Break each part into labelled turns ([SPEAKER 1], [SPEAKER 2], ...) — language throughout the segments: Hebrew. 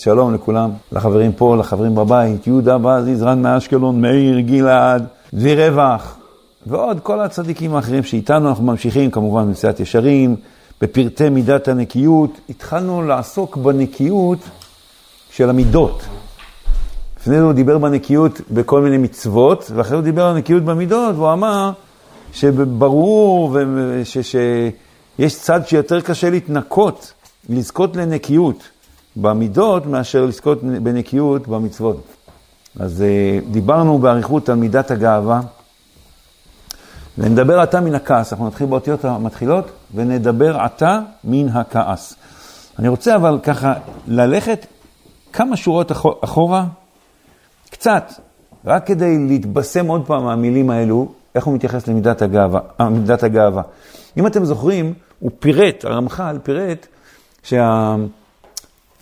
[SPEAKER 1] שלום לכולם, לחברים פה, לחברים בבית, יהודה בז, יזרן מאשקלון, מאיר, גלעד, דביר רווח, ועוד כל הצדיקים האחרים שאיתנו אנחנו ממשיכים, כמובן במציאת ישרים, בפרטי מידת הנקיות. התחלנו לעסוק בנקיות של המידות. לפני זה הוא דיבר בנקיות בכל מיני מצוות, ואחרי הוא דיבר על נקיות במידות, והוא אמר שברור שיש צד שיותר קשה להתנקות, לזכות לנקיות. במידות מאשר לזכות בנקיות במצוות. אז אה, דיברנו באריכות על מידת הגאווה, ונדבר עתה מן הכעס. אנחנו נתחיל באותיות המתחילות, ונדבר עתה מן הכעס. אני רוצה אבל ככה ללכת כמה שורות אחורה, קצת, רק כדי להתבשם עוד פעם מהמילים האלו, איך הוא מתייחס למידת הגאווה. אה, מידת הגאווה. אם אתם זוכרים, הוא פירט, הרמח"ל פירט, שה...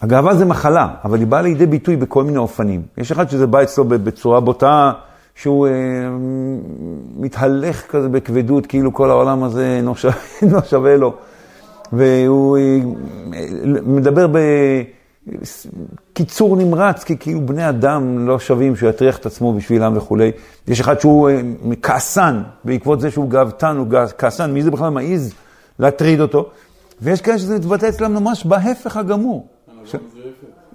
[SPEAKER 1] הגאווה זה מחלה, אבל היא באה לידי ביטוי בכל מיני אופנים. יש אחד שזה בא אצלו בצורה בוטה, שהוא אה, מתהלך כזה בכבדות, כאילו כל העולם הזה לא שווה, שווה לו. והוא אה, מדבר בקיצור נמרץ, כי כאילו בני אדם לא שווים שהוא יטריח את עצמו בשבילם וכולי. יש אחד שהוא אה, כעסן, בעקבות זה שהוא גאוותן, הוא כעסן, מי זה בכלל מעז להטריד אותו? ויש כאלה שזה מתבטא אצלם ממש בהפך הגמור. ש...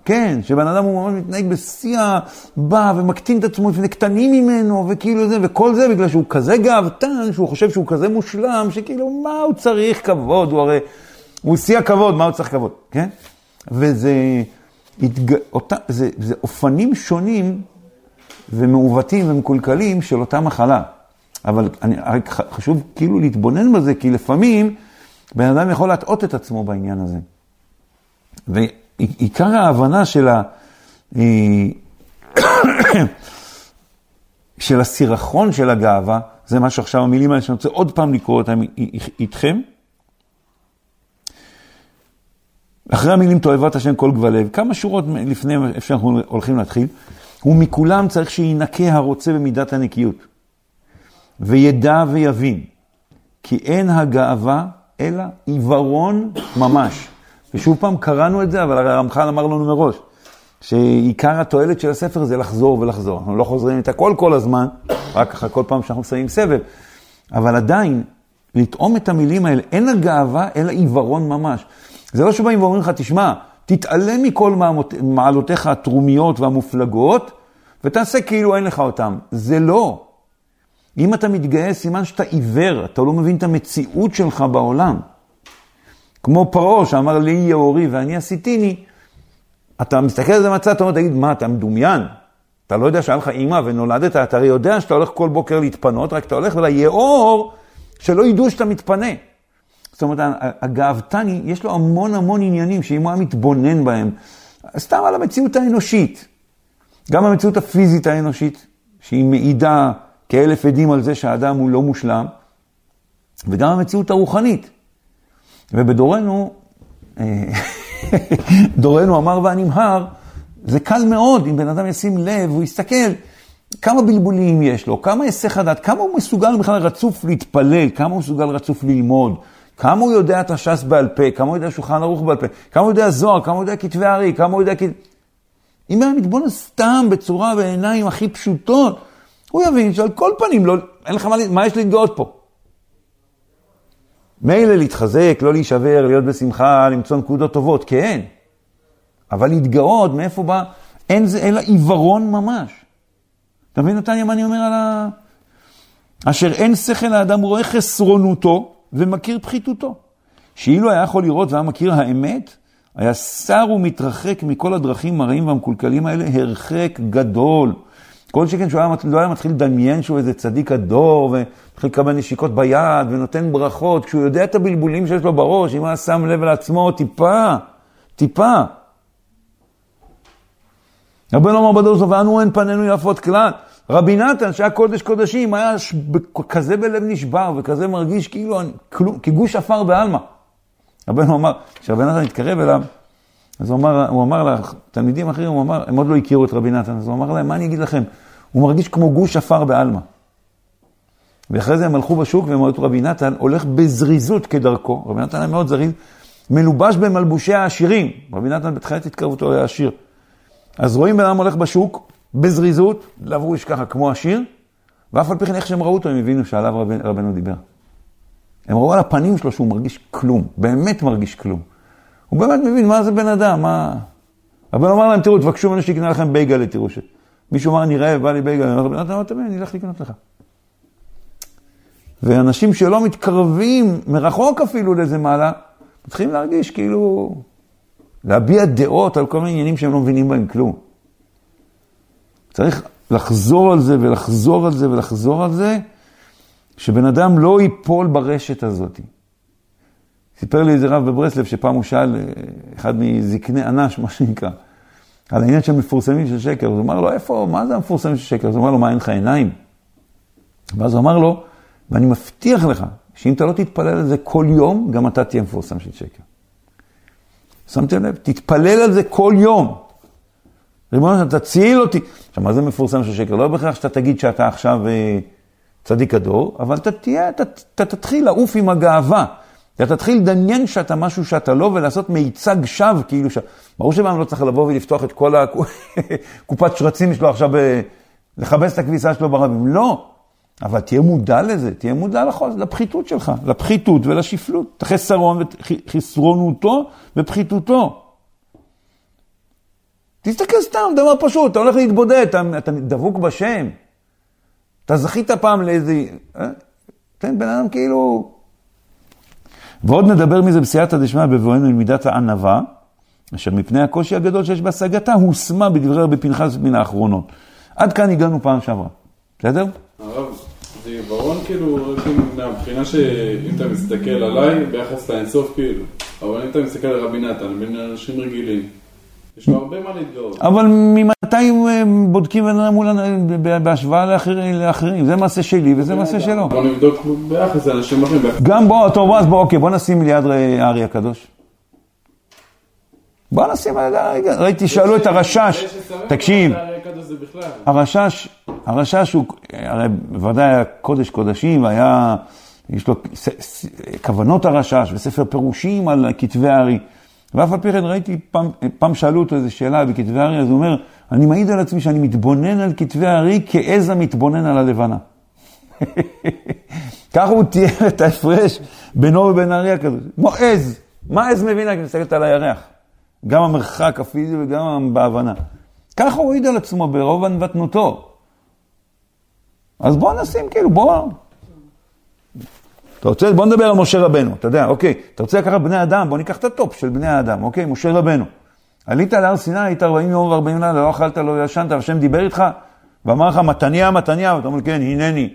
[SPEAKER 1] כן, שבן אדם הוא ממש מתנהג בשיא הבא ומקטין את עצמו לפני קטנים ממנו וכאילו זה, וכל זה בגלל שהוא כזה גאוותן, שהוא חושב שהוא כזה מושלם, שכאילו מה הוא צריך כבוד, הוא הרי, הוא שיא הכבוד, מה הוא צריך כבוד, כן? וזה התג... אותה, זה, זה אופנים שונים ומעוותים ומקולקלים של אותה מחלה. אבל אני, רק חשוב כאילו להתבונן בזה, כי לפעמים בן אדם יכול להטעות את עצמו בעניין הזה. עיקר ההבנה של, ה, אה, של הסירחון של הגאווה, זה מה שעכשיו המילים האלה שאני רוצה עוד פעם לקרוא אותם איתכם. אחרי המילים תועבת השם כל גבלב, כמה שורות לפני איפה שאנחנו הולכים להתחיל, ומכולם צריך שינקה הרוצה במידת הנקיות, וידע ויבין, כי אין הגאווה אלא עיוורון ממש. ושוב פעם קראנו את זה, אבל הרמח"ל אמר לנו מראש, שעיקר התועלת של הספר זה לחזור ולחזור. אנחנו לא חוזרים את הכל כל הזמן, רק אחרי כל פעם שאנחנו שמים סבב. אבל עדיין, לטעום את המילים האלה, אין הגאווה אלא עיוורון ממש. זה לא שבאים ואומרים לך, תשמע, תתעלם מכל מעלותיך התרומיות והמופלגות, ותעשה כאילו אין לך אותם. זה לא. אם אתה מתגייס, סימן שאתה עיוור, אתה לא מבין את המציאות שלך בעולם. כמו פרעה שאמר לי יהיה אורי ואני עשיתיני, אתה מסתכל על זה מהצד, אתה אומר, תגיד, מה, אתה מדומיין? אתה לא יודע שהיה לך אימא ונולדת, אתה הרי יודע שאתה הולך כל בוקר להתפנות, רק אתה הולך וליאור, שלא ידעו שאתה מתפנה. זאת אומרת, הגאוותני, יש לו המון המון עניינים שאם הוא היה מתבונן בהם, סתם על המציאות האנושית, גם המציאות הפיזית האנושית, שהיא מעידה כאלף עדים על זה שהאדם הוא לא מושלם, וגם המציאות הרוחנית. ובדורנו, אה, דורנו אמר והנמהר, זה קל מאוד אם בן אדם ישים לב, הוא יסתכל כמה בלבולים יש לו, כמה היסח הדעת, כמה הוא מסוגל בכלל רצוף להתפלל, כמה הוא מסוגל רצוף ללמוד, כמה הוא יודע את הש"ס בעל פה, כמה הוא יודע שולחן ערוך בעל פה, כמה הוא יודע זוהר, כמה הוא יודע כתבי ארי, כמה הוא יודע... כת... אם היה מתבונן סתם בצורה בעיניים הכי פשוטות, הוא יבין שעל כל פנים, לא, אין לך מה, מה יש להתגאות פה. מילא להתחזק, לא להישבר, להיות בשמחה, למצוא נקודות טובות, כן. אבל להתגאות, מאיפה בא? אין זה אלא עיוורון ממש. אתה מבין, נתניה, מה אני אומר על ה... אשר אין שכל האדם רואה חסרונותו ומכיר פחיתותו. שאילו היה יכול לראות והיה מכיר האמת, היה שר ומתרחק מכל הדרכים הרעים והמקולקלים האלה הרחק גדול. כל שכן שהוא היה, לא היה מתחיל לדמיין שהוא איזה צדיק הדור, ומתחיל לקבל נשיקות ביד, ונותן ברכות, כשהוא יודע את הבלבולים שיש לו בראש, אם היה שם לב לעצמו טיפה, טיפה. רבנו אמר בדור ואנו אין פנינו יפות כלל. רבי נתן, שהיה קודש קודשים, היה כזה בלב נשבר, וכזה מרגיש כאילו, כגוש עפר בעלמא. רבנו אמר, כשרבי נתן התקרב אליו, אז הוא אמר, הוא אמר לתלמידים אחרים, הוא אמר, הם עוד לא הכירו את רבי נתן, אז הוא אמר להם, מה אני אגיד לכם? הוא מרגיש כמו גוש עפר בעלמא. ואחרי זה הם הלכו בשוק והם ראו את רבי נתן הולך בזריזות כדרכו, רבי נתן היה מאוד זריז, מלובש במלבושי העשירים. רבי נתן בתחילת התקרבותו היה עשיר. אז רואים בן אדם הולך בשוק, בזריזות, לבוש ככה כמו עשיר, ואף על פי כן איך שהם ראו אותו, הם הבינו שעליו רב, רבנו דיבר. הם ראו על הפנים שלו שהוא מרגיש כלום, באמת מרגיש כלום. הוא באמת מבין מה זה בן אדם, מה... רבנו אמר להם, תראו, תבקשו ממנו שיקנה לכם בייגלה, תראו ש... מישהו אמר, אני רעב, בא לי בייגלה, אני אומר, אתה תבין, אני אלך לקנות לך. ואנשים שלא מתקרבים, מרחוק אפילו לאיזה מעלה, מתחילים להרגיש כאילו, להביע דעות על כל מיני עניינים שהם לא מבינים בהם כלום. צריך לחזור על זה ולחזור על זה ולחזור על זה, שבן אדם לא ייפול ברשת הזאת. סיפר לי איזה רב בברסלב שפעם הוא שאל, אה, אחד מזקני אנש, מה שנקרא, על העניין של מפורסמים של שקר. אז הוא אמר לו, איפה, מה זה המפורסמים של שקר? אז הוא אמר לו, מה, אין לך עיניים? ואז הוא אמר לו, ואני מבטיח לך, שאם אתה לא תתפלל על זה כל יום, גם אתה תהיה מפורסם של שקר. שמתם לב? תתפלל על זה כל יום. ריבונו שלנו, תציל אותי. עכשיו, מה זה מפורסם של שקר? לא בהכרח שאתה תגיד שאתה עכשיו אה, צדיק הדור, אבל אתה תהיה, אתה תתחיל לעוף עם הגאווה. אתה תתחיל לדמיין שאתה משהו שאתה לא, ולעשות מיצג שווא, כאילו ש... ברור שבאמת לא צריך לבוא ולפתוח את כל הקופת שרצים שלו עכשיו, אה, לכבס את הכביסה שלו ברבים. לא. אבל תהיה מודע לזה, תהיה מודע לחוז, לפחיתות שלך, לפחיתות ולשפלות, את החסרון וחסרונותו ופחיתותו. תסתכל סתם, דבר פשוט, אתה הולך להתבודד, אתה, אתה דבוק בשם. אתה זכית פעם לאיזה... אה? תן בן אדם כאילו... ועוד נדבר מזה בסייעתא דשמיא בבואנו עם מידת הענווה, אשר מפני הקושי הגדול שיש בהשגתה, הושמה בדברי רבי פנחס מן האחרונות. עד כאן הגענו פעם שעברה, בסדר?
[SPEAKER 2] הרב, זה עיוורון כאילו, מהבחינה שאם אתה מסתכל עליי, ביחס לאינסוף כאילו, אבל אם אתה מסתכל על רבי נתן, בין אנשים רגילים, יש לו הרבה מה להתגאות.
[SPEAKER 1] אבל ממתי בודקים בן אדם בהשוואה לאחרים? זה מעשה שלי וזה מעשה שלו.
[SPEAKER 2] בוא נבדוק ביחס לאנשים אחרים.
[SPEAKER 1] גם בוא, טוב, אז בוא, אוקיי, בוא נשים ליד הארי הקדוש. בוא נשים הארי הקדוש. ראיתי, שאלו את הרשש, תקשיב, הרשש, הרשש הוא, הרי בוודאי היה קודש קודשים, היה, יש לו כוונות הרשש וספר פירושים על כתבי הארי. ואף על פי כן ראיתי, פעם, פעם שאלו אותו איזו שאלה בכתבי הארי, אז הוא אומר, אני מעיד על עצמי שאני מתבונן על כתבי הארי כעז המתבונן על הלבנה. ככה הוא תיאר את ההפרש בינו ובין הארי הקדוש. כמו עז, מה עז מבינה כשאני מסתכלת על הירח? גם המרחק הפיזי וגם בהבנה. ככה הוא העיד על עצמו ברוב ענוותנותו. אז בוא נשים, כאילו, בוא... אתה רוצה, בוא נדבר על משה רבנו, אתה יודע, אוקיי, אתה רוצה לקחת בני אדם, בוא ניקח את הטופ של בני האדם, אוקיי, משה רבנו. עלית להר סיני, היית 40 יום ו-40 לילה, לא אכלת, לא ישנת, והשם דיבר איתך, ואמר לך, מתניה, מתניה, ואתה אומר, כן, הנני.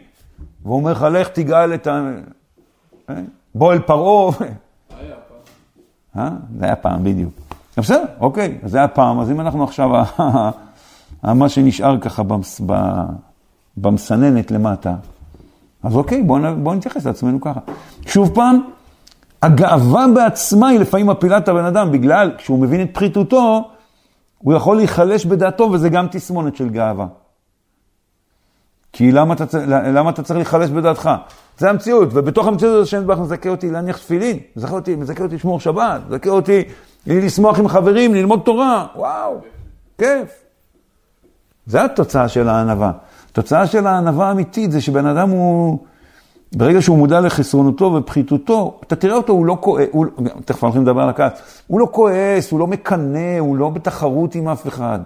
[SPEAKER 1] והוא אומר לך, לך תגאל את ה... אה? בוא אל פרעה. אה? זה היה פעם, בדיוק. בסדר, אוקיי, זה היה פעם, אז אם אנחנו עכשיו, מה שנשאר ככה במסננת למטה, אז אוקיי, בואו בוא נתייחס לעצמנו ככה. שוב פעם, הגאווה בעצמה היא לפעמים מפילה את הבן אדם, בגלל, כשהוא מבין את פחיתותו, הוא יכול להיחלש בדעתו, וזה גם תסמונת של גאווה. כי למה אתה, למה אתה צריך להיחלש בדעתך? זה המציאות, ובתוך המציאות הזאת השם מזכה אותי להניח תפילין, מזכה אותי, מזכה אותי לשמור שבת, מזכה אותי לשמוח עם חברים, ללמוד תורה, וואו, כיף. זה התוצאה של הענווה. התוצאה של הענווה האמיתית זה שבן אדם הוא, ברגע שהוא מודע לחסרונותו ופחיתותו, אתה תראה אותו, הוא לא כועס, תכף הולכים לדבר על הכעס, הוא לא כועס, הוא לא מקנא, הוא לא בתחרות עם אף אחד.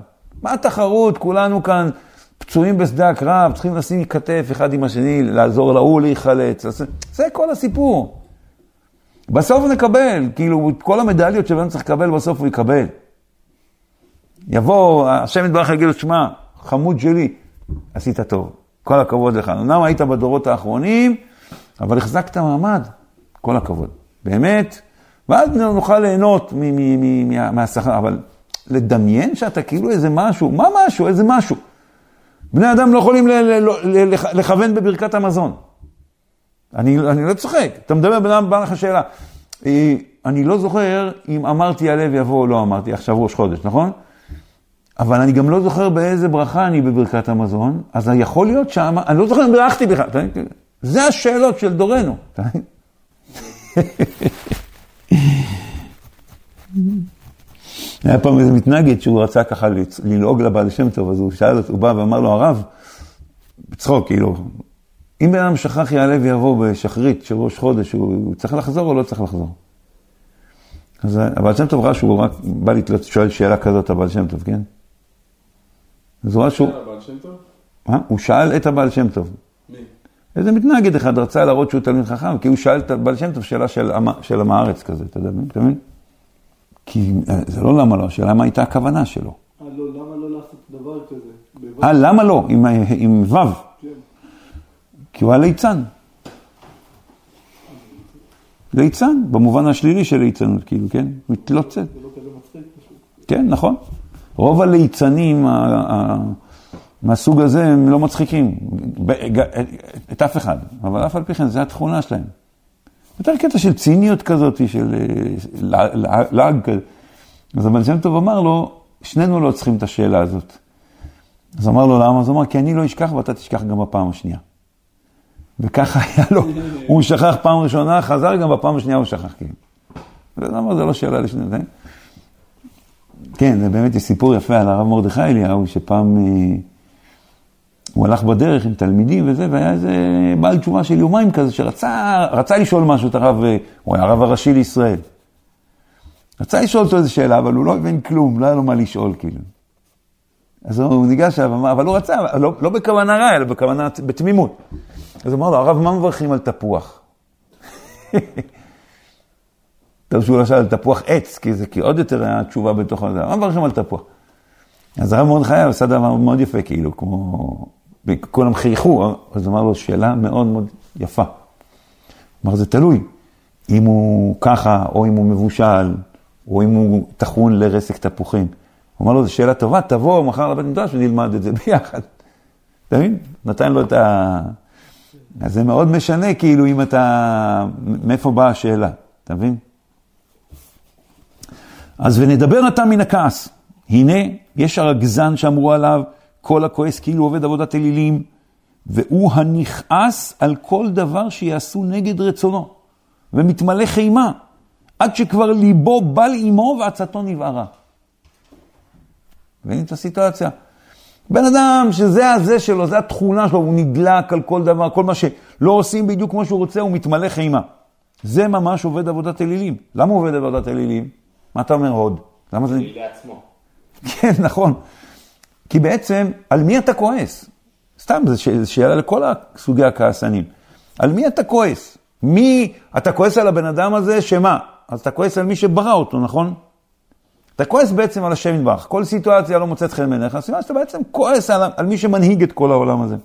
[SPEAKER 1] מה התחרות? כולנו כאן פצועים בשדה הקרב, צריכים לשים כתף אחד עם השני, לעזור להוא להיחלץ. זה כל הסיפור. בסוף נקבל, כאילו, כל המדליות שבן צריך לקבל, בסוף הוא יקבל. יבוא, השם יתברך יגיד לו, שמע, חמוד שלי, עשית טוב, כל הכבוד לך. אמנם היית בדורות האחרונים, אבל החזקת מעמד, כל הכבוד. באמת, ואז נוכל ליהנות מהשכר, אבל לדמיין שאתה כאילו איזה משהו, מה משהו? איזה משהו. בני אדם לא יכולים לכוון בברכת המזון. אני, אני לא צוחק. אתה מדבר, בן אדם בא לך שאלה. אה, אני לא זוכר אם אמרתי הלב יבוא או לא אמרתי, עכשיו ראש חודש, נכון? אבל אני גם לא זוכר באיזה ברכה אני בברכת המזון, אז יכול להיות שם, אני לא זוכר אם בירכתי בכלל. זה השאלות של דורנו. היה פעם איזה מתנגד שהוא רצה ככה ללעוג לבעל שם טוב, אז הוא שאל אותו, הוא בא ואמר לו, הרב, בצחוק, כאילו, אם בן אדם שכח יעלה ויבוא בשחרית של ראש חודש, הוא צריך לחזור או לא צריך לחזור? אז הבעל שם טוב ראה שהוא רק בא לתלות, שואל שאלה כזאת, הבעל שם טוב, כן? הוא
[SPEAKER 2] שם טוב?
[SPEAKER 1] אה? הוא שאל את הבעל שם טוב.
[SPEAKER 2] מי?
[SPEAKER 1] איזה מתנגד אחד רצה להראות שהוא תלמיד חכם, כי הוא שאל את הבעל שם טוב שאלה של, עם- של עם הארץ כזה, אתה יודע, אתה מבין? כי אה, זה לא למה לא, השאלה מה הייתה הכוונה שלו.
[SPEAKER 3] אה, לא, למה לא לעשות דבר כזה?
[SPEAKER 1] אה, למה לא? עם, עם ו',
[SPEAKER 3] כן.
[SPEAKER 1] כי הוא היה ליצן. ליצן, במובן השלילי של ליצנות, כאילו, כן? מתלוצץ.
[SPEAKER 3] זה לא כזה מצחיק פשוט.
[SPEAKER 1] כן, נכון. רוב הליצנים מהסוג הזה הם לא מצחיקים, את אף אחד, אבל אף על פי כן, זו התכונה שלהם. יותר קטע של ציניות כזאת, של אה, לע- לע- לעג כזה. אז הבן שם טוב אמר לו, שנינו לא צריכים את השאלה הזאת. אז אמר לו, למה? אז אמר, כי אני לא אשכח ואתה תשכח גם בפעם השנייה. וככה היה לו, הוא שכח פעם ראשונה, חזר גם בפעם השנייה הוא שכח, כאילו. ואז אמר, זה לא שאלה לשנייה. כן, זה באמת יש סיפור יפה על הרב מרדכי אליהו, שפעם אה, הוא הלך בדרך עם תלמידים וזה, והיה איזה בעל תשובה של יומיים כזה, שרצה רצה לשאול משהו את הרב, אה, הוא היה הרב הראשי לישראל. רצה לשאול אותו איזו שאלה, אבל הוא לא הבין כלום, לא היה לו מה לשאול, כאילו. אז הוא ניגש אליו, אבל הוא רצה, לא, לא בכוונה רע, אלא בכוונה, בתמימות. אז הוא אמר לו, הרב, מה מברכים על תפוח? לא שאל על תפוח עץ, כי זה כי עוד יותר היה תשובה בתוך הזה. מה מברכים על תפוח? אז הרב מרדכי עשה דבר מאוד יפה, כאילו, כמו... כולם חייכו, אז אמר לו, שאלה מאוד מאוד יפה. אמר, זה תלוי. אם הוא ככה, או אם הוא מבושל, או אם הוא טחון לרסק תפוחים. הוא אמר לו, זו שאלה טובה, תבוא מחר לבית מדרש ונלמד את זה ביחד. אתה מבין? נתן לו את ה... אז זה מאוד משנה, כאילו, אם אתה... מאיפה באה השאלה, אתה מבין? אז ונדבר עתה מן הכעס. הנה, יש הרגזן שאמרו עליו, כל הכועס כאילו עובד עבודת אלילים, והוא הנכעס על כל דבר שיעשו נגד רצונו, ומתמלא חימה, עד שכבר ליבו בל עמו ועצתו נבערה. מבינים את הסיטואציה? בן אדם שזה הזה שלו, זה התכונה שלו, הוא נדלק על כל דבר, כל מה שלא עושים בדיוק כמו שהוא רוצה, הוא מתמלא חימה. זה ממש עובד עבודת אלילים. למה עובד עבודת אלילים? מה אתה אומר עוד? למה זה...
[SPEAKER 4] לעצמו.
[SPEAKER 1] כן, נכון. כי בעצם, על מי אתה כועס? סתם, זו שאלה לכל סוגי הכעסנים. על מי אתה כועס? מי, אתה כועס על הבן אדם הזה, שמה? אז אתה כועס על מי שברא אותו, נכון? אתה כועס בעצם על השם יתברך. כל סיטואציה לא מוצאת חן בעיניך, אז סימן שאתה בעצם כועס על, על מי שמנהיג את כל העולם הזה.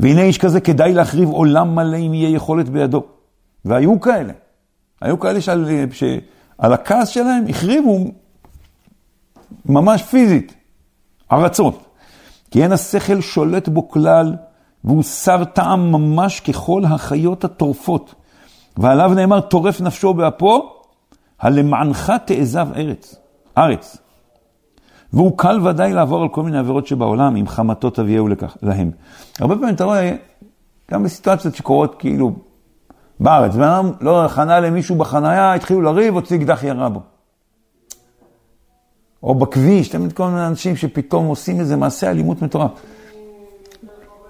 [SPEAKER 1] והנה איש כזה כדאי להחריב עולם מלא אם יהיה יכולת בידו. והיו כאלה. היו כאלה שעל, שעל הכעס שלהם החריבו ממש פיזית, הרצון. כי אין השכל שולט בו כלל, והוא שר טעם ממש ככל החיות הטורפות. ועליו נאמר, טורף נפשו באפו, הלמענך תעזב ארץ, ארץ. והוא קל ודאי לעבור על כל מיני עבירות שבעולם, אם חמתו תביאהו לכך, להם. הרבה פעמים אתה רואה, גם בסיטואציות שקורות כאילו בארץ, בן אדם לא חנה למישהו בחנייה, התחילו לריב, הוציא אקדח ירה בו. או בכביש, תמיד כל מיני אנשים שפתאום עושים איזה מעשה אלימות מטורף.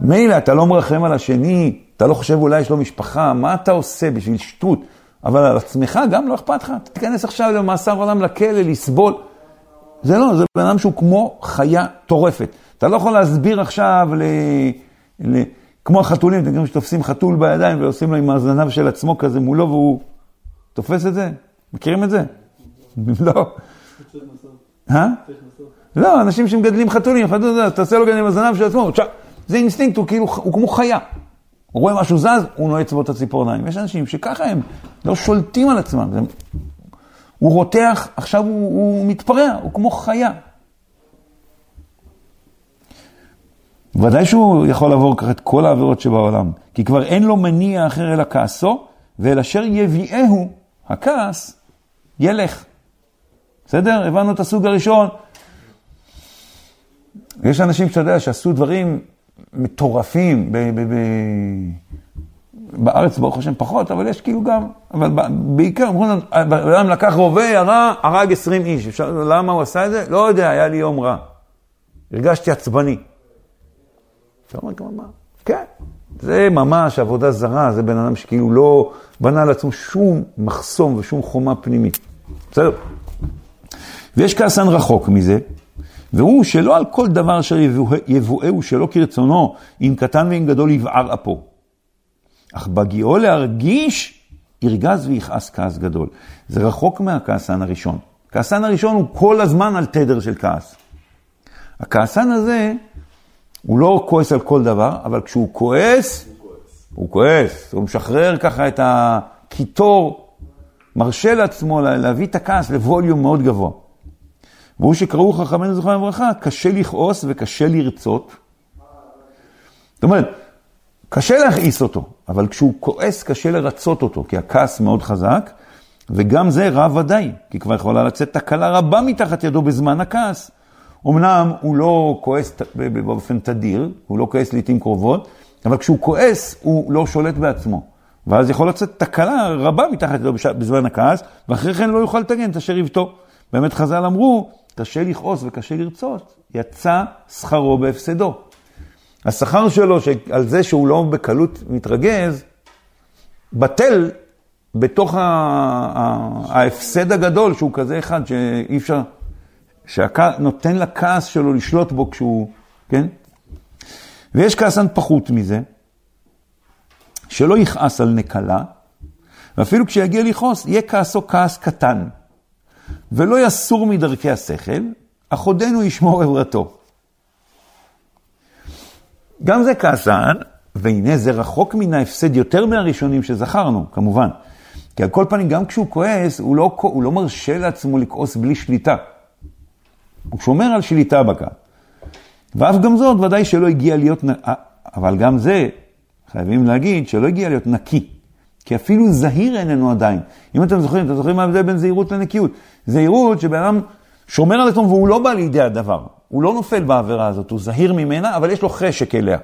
[SPEAKER 1] מילא, אתה לא מרחם על השני, אתה לא חושב אולי יש לו משפחה, מה אתה עושה בשביל שטות? אבל על עצמך גם לא אכפת לך, תיכנס עכשיו למאסר עולם לכלא, לסבול. זה לא, זה בן אדם שהוא כמו חיה טורפת. אתה לא יכול להסביר עכשיו ל... ל... כמו החתולים, אתם יודעים שתופסים חתול בידיים ועושים לו עם הזנב של עצמו כזה מולו והוא תופס את זה? מכירים את זה? לא. אה?
[SPEAKER 3] נסות.
[SPEAKER 1] לא, אנשים שמגדלים חתולים, חתול תעשה לו גם עם הזנב של עצמו, זה אינסטינקט, הוא כאילו, הוא כמו חיה. הוא רואה משהו זז, הוא נועץ בו את הציפורניים. יש אנשים שככה הם לא שולטים על עצמם. הוא רותח, עכשיו הוא, הוא מתפרע, הוא כמו חיה. ודאי שהוא יכול לעבור ככה את כל העבירות שבעולם, כי כבר אין לו מניע אחר אלא כעסו, ואל אשר יביאהו, הכעס, ילך. בסדר? הבנו את הסוג הראשון. יש אנשים שאתה יודע שעשו דברים מטורפים, ב- ב- ב- בארץ ברוך השם פחות, אבל יש כאילו גם, אבל בעיקר אומרים לנו, אדם לקח רובה, ירה, הרג 20 איש. אפשר, למה הוא עשה את זה? לא יודע, היה לי יום רע. הרגשתי עצבני. אתה אומר, כמו מה? כן, זה ממש עבודה זרה, זה בן אדם שכאילו לא בנה לעצמו שום מחסום ושום חומה פנימית. בסדר? ויש כעסן רחוק מזה, והוא שלא על כל דבר אשר יבואה- יבואהו שלא כרצונו, אם קטן ואם גדול יבער אפו. אך בהגיעו להרגיש, ירגז ויכעס כעס גדול. זה רחוק מהכעסן הראשון. הכעסן הראשון הוא כל הזמן על תדר של כעס. הכעסן הזה, הוא לא כועס על כל דבר, אבל כשהוא כועס, הוא כועס. הוא משחרר ככה את הקיטור, מרשה לעצמו לה- להביא את הכעס לווליום מאוד גבוה. והוא שקראו חכמינו זכרם לברכה, קשה לכעוס וקשה לרצות. זאת אומרת, קשה להכעיס אותו, אבל כשהוא כועס קשה לרצות אותו, כי הכעס מאוד חזק, וגם זה רע ודאי, כי כבר יכולה לצאת תקלה רבה מתחת ידו בזמן הכעס. אמנם הוא לא כועס באופן תדיר, הוא לא כועס לעיתים קרובות, אבל כשהוא כועס הוא לא שולט בעצמו. ואז יכול לצאת תקלה רבה מתחת בש- בזמן הכעס, ואחרי כן לא יוכל לתקן את אשר יבטו. באמת חז"ל אמרו, קשה לכעוס וקשה לרצות, יצא שכרו בהפסדו. השכר שלו על זה שהוא לא בקלות מתרגז, בטל בתוך ההפסד הגדול, שהוא כזה אחד שאי אפשר, שנותן לכעס שלו לשלוט בו כשהוא, כן? ויש כעסן פחות מזה, שלא יכעס על נקלה, ואפילו כשיגיע לכעוס, יהיה כעסו כעס קטן, ולא יסור מדרכי השכל, אך עודנו ישמור עברתו. גם זה כעסן, והנה זה רחוק מן ההפסד יותר מהראשונים שזכרנו, כמובן. כי על כל פנים, גם כשהוא כועס, הוא לא, הוא לא מרשה לעצמו לכעוס בלי שליטה. הוא שומר על שליטה בכעס. ואף גם זאת, ודאי שלא הגיע להיות, אבל גם זה, חייבים להגיד שלא הגיע להיות נקי. כי אפילו זהיר איננו עדיין. אם אתם זוכרים, אתם זוכרים מה ההבדל בין זהירות לנקיות? זהירות שבן אדם שומר על עצמו והוא לא בא לידי הדבר. הוא לא נופל בעבירה הזאת, הוא זהיר ממנה, אבל יש לו חשק אליה.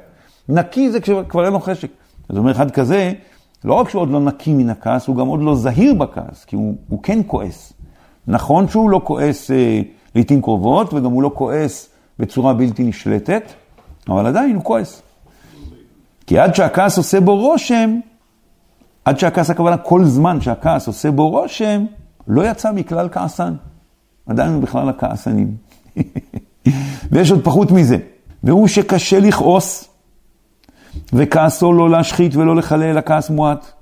[SPEAKER 1] נקי זה כשכבר אין לו חשק. זאת אומרת, אחד כזה, לא רק שהוא עוד לא נקי מן הכעס, הוא גם עוד לא זהיר בכעס, כי הוא, הוא כן כועס. נכון שהוא לא כועס אה, לעיתים קרובות, וגם הוא לא כועס בצורה בלתי נשלטת, אבל עדיין הוא כועס. כי עד שהכעס עושה בו רושם, עד שהכעס הכוונה, כל זמן שהכעס עושה בו רושם, לא יצא מכלל כעסן. עדיין הוא בכלל הכעסנים. ויש עוד פחות מזה. והוא שקשה לכעוס, וכעסו לא להשחית ולא לחלל, הכעס מועט.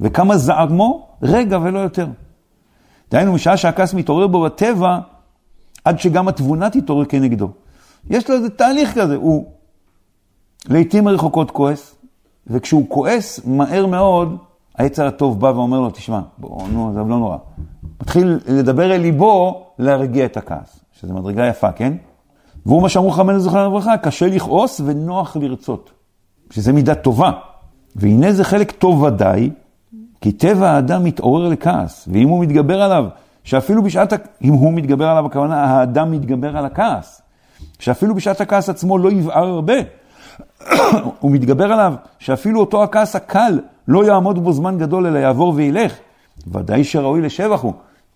[SPEAKER 1] וכמה זעמו? רגע ולא יותר. דהיינו, משעה שהכעס מתעורר בו בטבע, עד שגם התבונה תתעורר כנגדו. יש לו איזה תהליך כזה, הוא לעיתים רחוקות כועס, וכשהוא כועס, מהר מאוד, היצר הטוב בא ואומר לו, תשמע, בוא, נו, עזוב, לא נורא. מתחיל לדבר אל ליבו להרגיע את הכעס, שזו מדרגה יפה, כן? והוא מה שאמרו חכמינו זכרם לברכה, קשה לכעוס ונוח לרצות, שזה מידה טובה. והנה זה חלק טוב ודאי, כי טבע האדם מתעורר לכעס, ואם הוא מתגבר עליו, שאפילו בשעת, אם הוא מתגבר עליו, הכוונה, האדם מתגבר על הכעס, שאפילו בשעת הכעס עצמו לא יבער הרבה, הוא מתגבר עליו, שאפילו אותו הכעס הקל לא יעמוד בו זמן גדול, אלא יעבור וילך. ודאי שראוי לשבח הוא.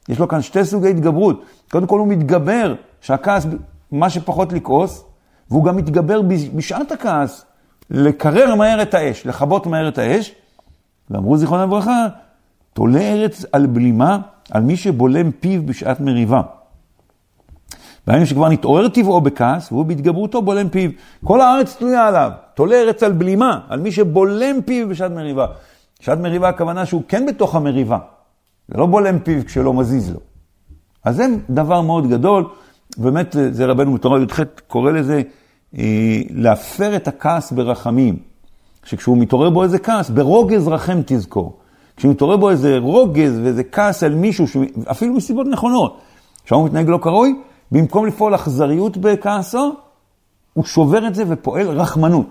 [SPEAKER 1] יש לו כאן שתי סוגי התגברות. קודם כל הוא מתגבר, שהכעס, מה שפחות לכעוס, והוא גם מתגבר בש- בשעת הכעס, לקרר מהר את האש, לכבות מהר את האש. ואמרו זיכרונם לברכה, תולה ארץ על בלימה, על מי שבולם פיו בשעת מריבה. והיינו שכבר נתעורר טבעו בכעס, והוא בהתגברותו בולם פיו. כל הארץ תלויה עליו, תולה ארץ על בלימה, על מי שבולם פיו בשעת מריבה. בשעת מריבה הכוונה שהוא כן בתוך המריבה, זה לא בולם פיו כשלא מזיז לו. אז זה דבר מאוד גדול, באמת זה רבנו בתורה י"ח קורא לזה אה, להפר את הכעס ברחמים. שכשהוא מתעורר בו איזה כעס, ברוגז רחם תזכור. כשמתעורר בו איזה רוגז ואיזה כעס על מישהו, שהוא- אפילו מסיבות נכונות, שם הוא מתנהג לא כראוי, במקום לפעול אכזריות בכעסו, הוא שובר את זה ופועל רחמנות.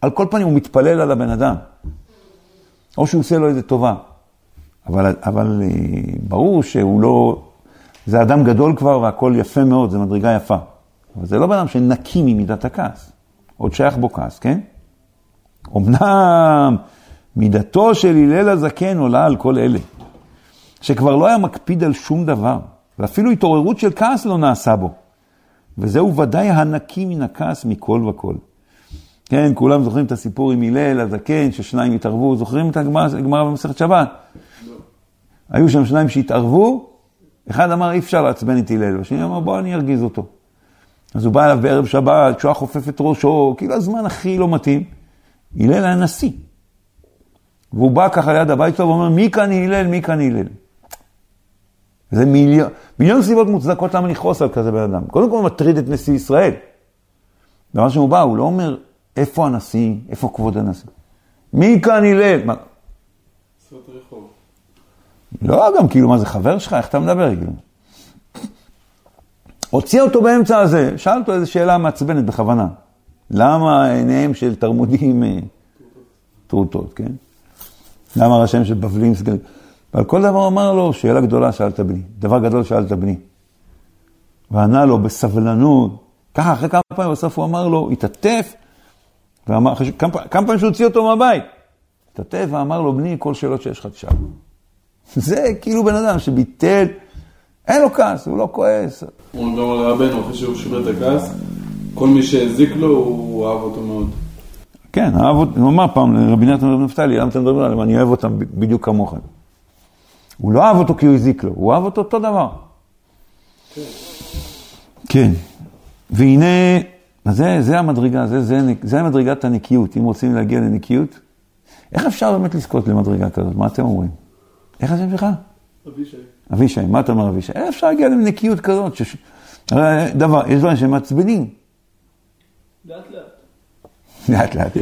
[SPEAKER 1] על כל פנים הוא מתפלל על הבן אדם. או שהוא עושה לו איזה טובה. אבל, אבל אה, ברור שהוא לא... זה אדם גדול כבר והכל יפה מאוד, זה מדרגה יפה. אבל זה לא בן אדם שנקי ממידת הכעס. עוד שייך בו כעס, כן? אמנם מידתו של הלל הזקן עולה על כל אלה, שכבר לא היה מקפיד על שום דבר, ואפילו התעוררות של כעס לא נעשה בו. וזהו ודאי הנקי מן הכעס מכל וכל. כן, כולם זוכרים את הסיפור עם הלל הזקן, ששניים התערבו, זוכרים את הגמרא במסכת שבת? היו שם שניים שהתערבו, אחד אמר אי אפשר לעצבן את הלל, והשני אמר בוא אני ארגיז אותו. אז הוא בא אליו בערב שבת, כשהוא היה חופף את ראשו, כאילו הזמן הכי לא מתאים. הלל היה נשיא. והוא בא ככה ליד הבית שלו ואומר, מי כאן הלל, מי כאן הלל. זה מיליון, מיליון סיבות מוצדקות למה לכעוס על כזה בן אדם. קודם כל הוא מטריד את נשיא ישראל. דבר שהוא בא, הוא לא אומר, איפה הנשיא, איפה כבוד הנשיא. מי כאן הלל? מה? לא, גם כאילו, מה זה חבר שלך? איך אתה מדבר? כאילו. הוציא אותו באמצע הזה, שאל אותו איזו שאלה מעצבנת בכוונה. למה עיניהם של תרמודים אה, טרוטות, כן? למה השם של בבלים סגל? ועל כל דבר אמר לו, שאלה גדולה שאלת בני, דבר גדול שאלת בני. וענה לו בסבלנות, ככה אחרי כמה פעמים בסוף הוא אמר לו, התעטף, ואמר, כמה, כמה פעמים שהוא הוציא אותו מהבית, התעטף ואמר לו, בני, כל שאלות שיש לך תשאל. זה כאילו בן אדם שביטל, אין לו כעס, הוא לא כועס.
[SPEAKER 2] אומרים גם על רבנו, אחרי שהוא שיבר את הכעס, כל מי שהזיק לו, הוא אהב אותו מאוד.
[SPEAKER 1] כן, אהב אותו, הוא אמר פעם לרבי נתן ורבי נפתלי, למה אתם מדברים עליהם? אני אוהב אותם בדיוק כמוכם. הוא לא אהב אותו כי הוא הזיק לו, הוא אהב אותו אותו דבר. כן. והנה, זה, זה המדרגה, זה, זה, זה המדרגת הנקיות, אם רוצים להגיע לנקיות. איך אפשר באמת לזכות למדרגה כזאת? מה אתם אומרים? איך השם שלך?
[SPEAKER 3] אבישי.
[SPEAKER 1] אבישי, מה אתה אומר אבישי? איך אפשר להגיע לנקיות כזאת? שש... הרי דבר, יש דברים שמעצבנים.
[SPEAKER 3] לאט לאט.
[SPEAKER 1] לאט לאט.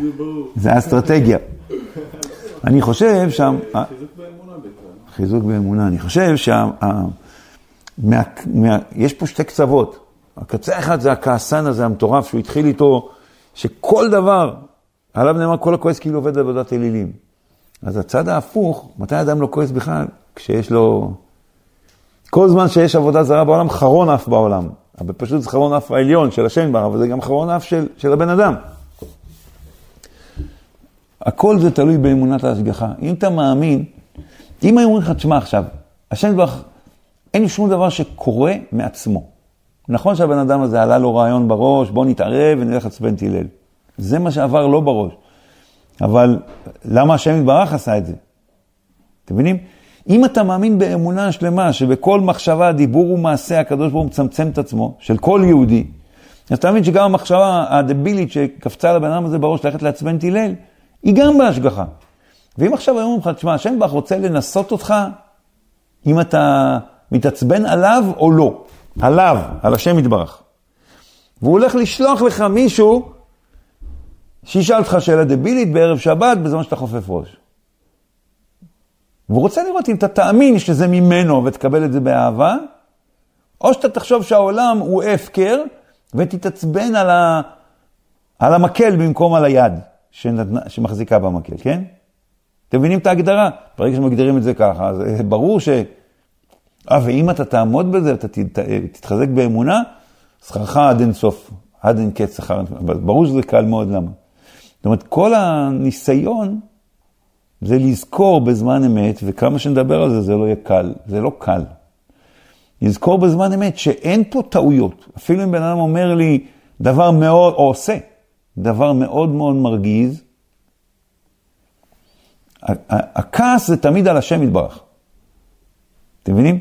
[SPEAKER 3] זה
[SPEAKER 1] האסטרטגיה. אני חושב שם,
[SPEAKER 2] חיזוק באמונה בעיקר.
[SPEAKER 1] חיזוק באמונה, אני חושב שה... ה- מה- מה- יש פה שתי קצוות. הקצה האחד זה הכעסן הזה המטורף, שהוא התחיל איתו, שכל דבר, עליו נאמר כל הכועס כאילו עובד בעבודת אלילים. אז הצד ההפוך, מתי אדם לא כועס בכלל? כשיש לו... כל זמן שיש עבודה זרה בעולם, חרון אף בעולם. אבל פשוט זה חרון אף העליון של השם בר, אבל זה גם חרון אף של, של הבן אדם. הכל זה תלוי באמונת ההשגחה. אם אתה מאמין, אם היו אומרים לך, תשמע עכשיו, השם יתברך, אין שום דבר שקורה מעצמו. נכון שהבן אדם הזה עלה לו רעיון בראש, בוא נתערב ונלך לעצבן את הלל. זה מה שעבר לו בראש. אבל למה השם יתברך עשה את זה? אתם מבינים? אם אתה מאמין באמונה שלמה שבכל מחשבה, דיבור ומעשה הקדוש ברוך הוא מצמצם את עצמו, של כל יהודי, אז אתה מבין שגם המחשבה הדבילית שקפצה לבן אדם הזה בראש ללכת לעצבן את הלל, היא גם בהשגחה. ואם עכשיו אומרים לך, תשמע, השם ברך רוצה לנסות אותך, אם אתה מתעצבן עליו או לא. עליו, על השם יתברך. והוא הולך לשלוח לך מישהו שישאל אותך שאלה דבילית בערב שבת בזמן שאתה חופף ראש. והוא רוצה לראות אם אתה תאמין שזה ממנו ותקבל את זה באהבה, או שאתה תחשוב שהעולם הוא הפקר ותתעצבן על, ה... על המקל במקום על היד שנתנה... שמחזיקה במקל, כן? אתם מבינים את ההגדרה? ברגע שמגדירים את זה ככה, אז אה, ברור ש... אה, ואם אתה תעמוד בזה, אתה ת- תתחזק באמונה, שכרך עד אין סוף, עד אין קץ שכר. ברור שזה קל מאוד, למה? זאת אומרת, כל הניסיון זה לזכור בזמן אמת, וכמה שנדבר על זה, זה לא יהיה קל, זה לא קל. לזכור בזמן אמת שאין פה טעויות. אפילו אם בן אדם אומר לי דבר מאוד, או עושה דבר מאוד מאוד מרגיז, הכעס זה תמיד על השם יתברך. אתם מבינים?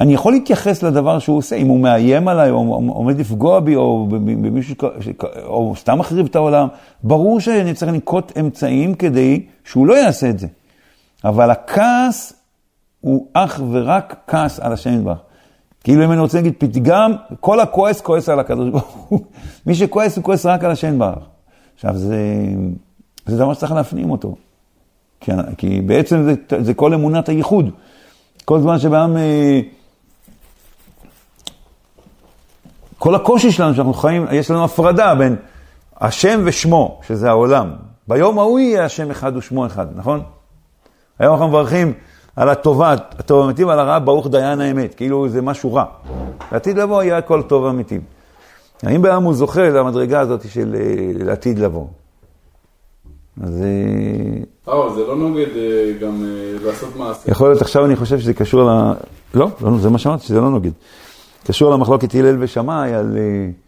[SPEAKER 1] אני יכול להתייחס לדבר שהוא עושה, אם הוא מאיים עליי, או עומד לפגוע בי, או במישהו, או סתם מחריב את העולם, ברור שאני צריך לנקוט אמצעים כדי שהוא לא יעשה את זה. אבל הכעס הוא אך ורק כעס על השם יתברך. כאילו אם אני רוצה להגיד פתגם, כל הכועס כועס על הקדוש ברוך הוא. מי שכועס הוא כועס רק על השם יתברך. עכשיו זה, זה דבר שצריך להפנים אותו. כי, כי בעצם זה, זה כל אמונת הייחוד. כל זמן שבעם... אה, כל הקושי שלנו שאנחנו חיים, יש לנו הפרדה בין השם ושמו, שזה העולם. ביום ההוא יהיה השם אחד ושמו אחד, נכון? היום אנחנו מברכים על הטובה, הטוב האמיתי ועל הרע, ברוך דיין האמת, כאילו זה משהו רע. לעתיד לבוא יהיה הכל טוב אמיתי. האם בעם הוא זוכה למדרגה הזאת של אה, לעתיד לבוא? אז אה,
[SPEAKER 2] זה לא נוגד אה, גם אה, לעשות מעשה.
[SPEAKER 1] יכול להיות, עכשיו אני חושב שזה קשור ל... לא, לא, זה מה שאמרתי, שזה לא נוגד. קשור למחלוקת הלל ושמאי, על...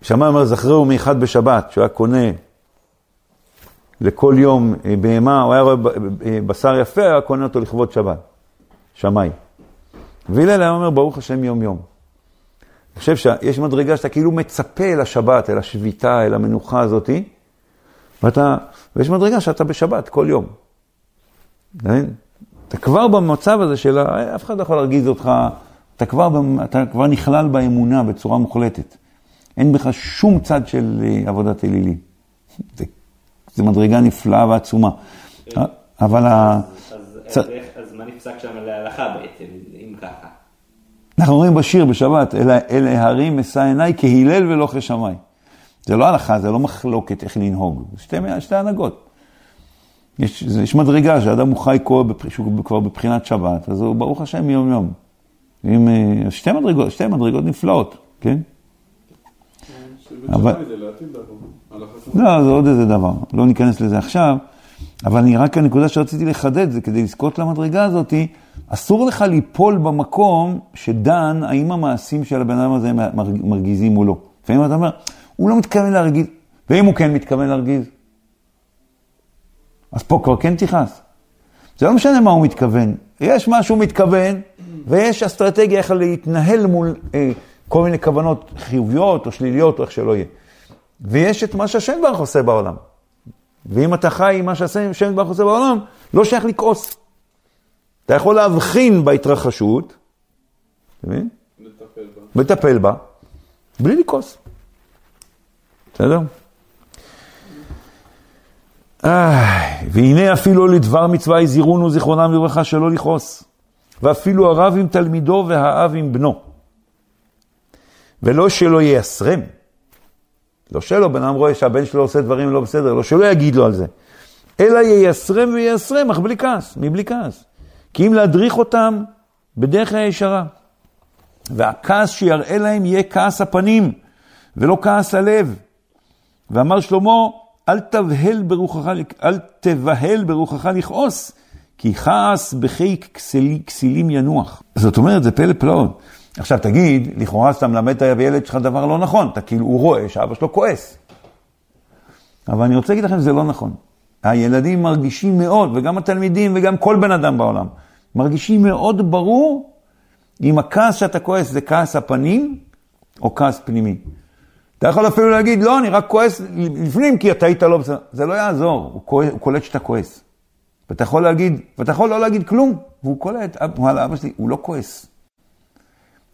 [SPEAKER 1] שמאי אומר, זכרהו מאחד בשבת, שהוא היה קונה לכל יום בהמה, הוא היה רואה אה, בשר יפה, היה קונה אותו לכבוד שבת. שמאי. והלל היה אומר, ברוך השם יום יום. אני חושב שיש מדרגה שאתה כאילו מצפה אל השבת, אל השביתה, אל המנוחה הזאתי, ואתה, ויש מדרגה שאתה בשבת כל יום. אתה מבין? אתה כבר במצב הזה של ה- אף אחד לא יכול להרגיז אותך, אתה כבר, אתה כבר נכלל באמונה בצורה מוחלטת. אין בך שום צד של אה, עבודת אלילים. זה, זה מדרגה נפלאה ועצומה. אבל ה...
[SPEAKER 4] אז, איך- מה נפסק שם להלכה בעצם, אם ככה?
[SPEAKER 1] אנחנו אומרים בשיר בשבת, אל, אל ההרים אשא עיניי כהלל ולא כשמאי. זה לא הלכה, זה לא מחלוקת איך לנהוג, זה שתי, שתי הנהגות. יש, יש מדרגה שאדם הוא חי כבר, שהוא כבר בבחינת שבת, אז הוא ברוך השם יום יום. עם, אה, שתי מדרגות, שתי מדרגות נפלאות, כן? אבל- לא, זה עוד איזה דבר, לא ניכנס לזה עכשיו, אבל אני רק הנקודה שרציתי לחדד זה כדי לזכות למדרגה הזאת, אסור לך ליפול במקום שדן האם המעשים של הבן אדם הזה מרג- מרגיזים או לא. לפעמים אתה אומר, הוא לא מתכוון להרגיז, ואם הוא כן מתכוון להרגיז, אז פה כבר כן תכעס. זה לא משנה מה הוא מתכוון, יש מה שהוא מתכוון, ויש אסטרטגיה איך להתנהל מול אה, כל מיני כוונות חיוביות או שליליות או איך שלא יהיה. ויש את מה שהשם ברוך עושה בעולם. ואם אתה חי עם מה שהשם ברוך עושה בעולם, לא שייך לכעוס. אתה יכול להבחין בהתרחשות, אתה מבין?
[SPEAKER 2] לטפל בה.
[SPEAKER 1] לטפל בה, בלי לכעוס. בסדר? והנה אפילו לדבר מצווה הזהירונו זיכרונם לברכה שלא לכעוס. ואפילו הרב עם תלמידו והאב עם בנו. ולא שלא ייסרם. לא שלא, בן אדם רואה שהבן שלו עושה דברים לא בסדר, לא שלא יגיד לו על זה. אלא ייסרם וייסרם, אך בלי כעס, מבלי כעס. כי אם להדריך אותם בדרך הישרה. והכעס שיראה להם יהיה כעס הפנים, ולא כעס הלב. ואמר שלמה, אל תבהל ברוחך, אל תבהל ברוחך לכעוס, כי כעס בחיק כסיל- כסילים ינוח. זאת אומרת, זה פלא פלאות. עכשיו תגיד, לכאורה אתה מלמד את הילד שלך דבר לא נכון, אתה כאילו, הוא רואה שאבא שלו כועס. אבל אני רוצה להגיד לכם, זה לא נכון. הילדים מרגישים מאוד, וגם התלמידים וגם כל בן אדם בעולם, מרגישים מאוד ברור אם הכעס שאתה כועס זה כעס הפנים או כעס פנימי. אתה יכול אפילו להגיד, לא, אני רק כועס לפנים כי אתה היית לא בסדר. זה לא יעזור, הוא, כועס, הוא קולט שאתה כועס. ואתה יכול להגיד, ואתה יכול לא להגיד כלום, והוא קולט, וואלה, אבא שלי, הוא לא כועס.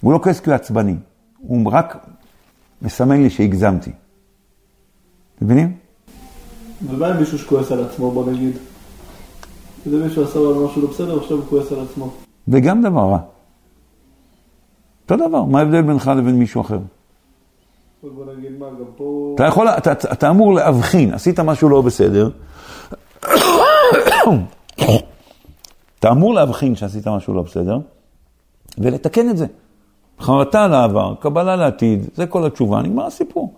[SPEAKER 1] הוא לא כועס כי הוא עצבני, הוא רק מסמן לי שהגזמתי. מבינים?
[SPEAKER 3] ומה עם מישהו שכועס על עצמו, בוא נגיד? איזה מישהו עשה לו משהו לא בסדר, עכשיו הוא כועס על עצמו.
[SPEAKER 1] וגם דבר רע. אותו דבר, מה ההבדל בינך לבין מישהו אחר?
[SPEAKER 3] גם.
[SPEAKER 1] אתה יכול, אתה, אתה אמור להבחין, עשית משהו לא בסדר, אתה אמור להבחין שעשית משהו לא בסדר, ולתקן את זה. חרטה לעבר, קבלה לעתיד, זה כל התשובה, נגמר הסיפור.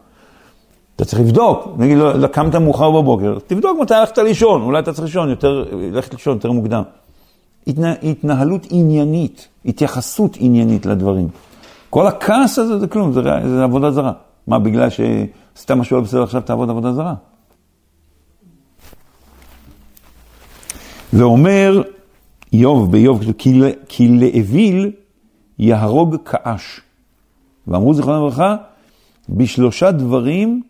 [SPEAKER 1] אתה צריך לבדוק, נגיד, לא, קמת מאוחר בבוקר, תבדוק מתי הלכת לישון, אולי אתה צריך לישון יותר, ללכת לישון יותר מוקדם. התנה, התנהלות עניינית, התייחסות עניינית לדברים. כל הכעס הזה זה כלום, זה, זה עבודה זרה. מה, בגלל שעשית משהו לא בסדר עכשיו תעבוד עבודה זרה? ואומר איוב באיוב, כי לאוויל יהרוג כאש. ואמרו זיכרונם לברכה, בשלושה דברים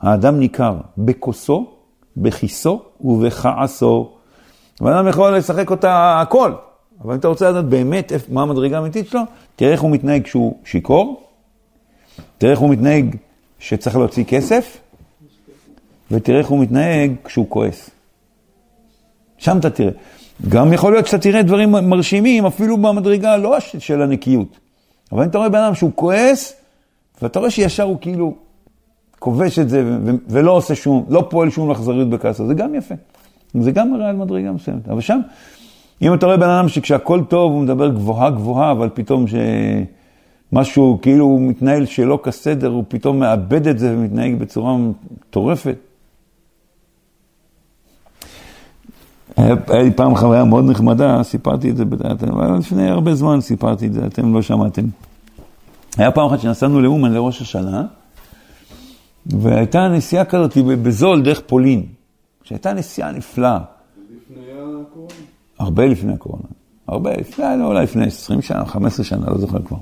[SPEAKER 1] האדם ניכר, בכוסו, בכיסו ובכעסו. ואדם יכול לשחק אותה הכל, אבל אם אתה רוצה לדעת באמת מה המדרגה האמיתית שלו, תראה איך הוא מתנהג כשהוא שיכור, תראה איך הוא מתנהג שצריך להוציא כסף, ותראה איך הוא מתנהג כשהוא כועס. שם אתה תראה. גם יכול להיות שאתה תראה דברים מרשימים, אפילו במדרגה לא של הנקיות. אבל אם אתה רואה בן אדם שהוא כועס, ואתה רואה שישר הוא כאילו כובש את זה ו- ולא עושה שום, לא פועל שום אכזריות בכעסו, זה גם יפה. זה גם מראה על מדרגה מסוימת. אבל שם, אם אתה רואה בן אדם שכשהכול טוב הוא מדבר גבוהה גבוהה, אבל פתאום שמשהו כאילו הוא מתנהל שלא כסדר, הוא פתאום מאבד את זה ומתנהג בצורה מטורפת. היה, לי פעם חוויה מאוד נחמדה, סיפרתי את זה, אתם, לפני הרבה זמן סיפרתי את זה, אתם לא שמעתם. היה פעם אחת שנסענו לאומן לראש השנה, והייתה נסיעה כזאת בזול דרך פולין, שהייתה נסיעה נפלאה.
[SPEAKER 2] לפני הקורונה.
[SPEAKER 1] הרבה לפני הקורונה. הרבה, לפני, אולי לפני 20 שנה, 15 שנה, לא זוכר כבר.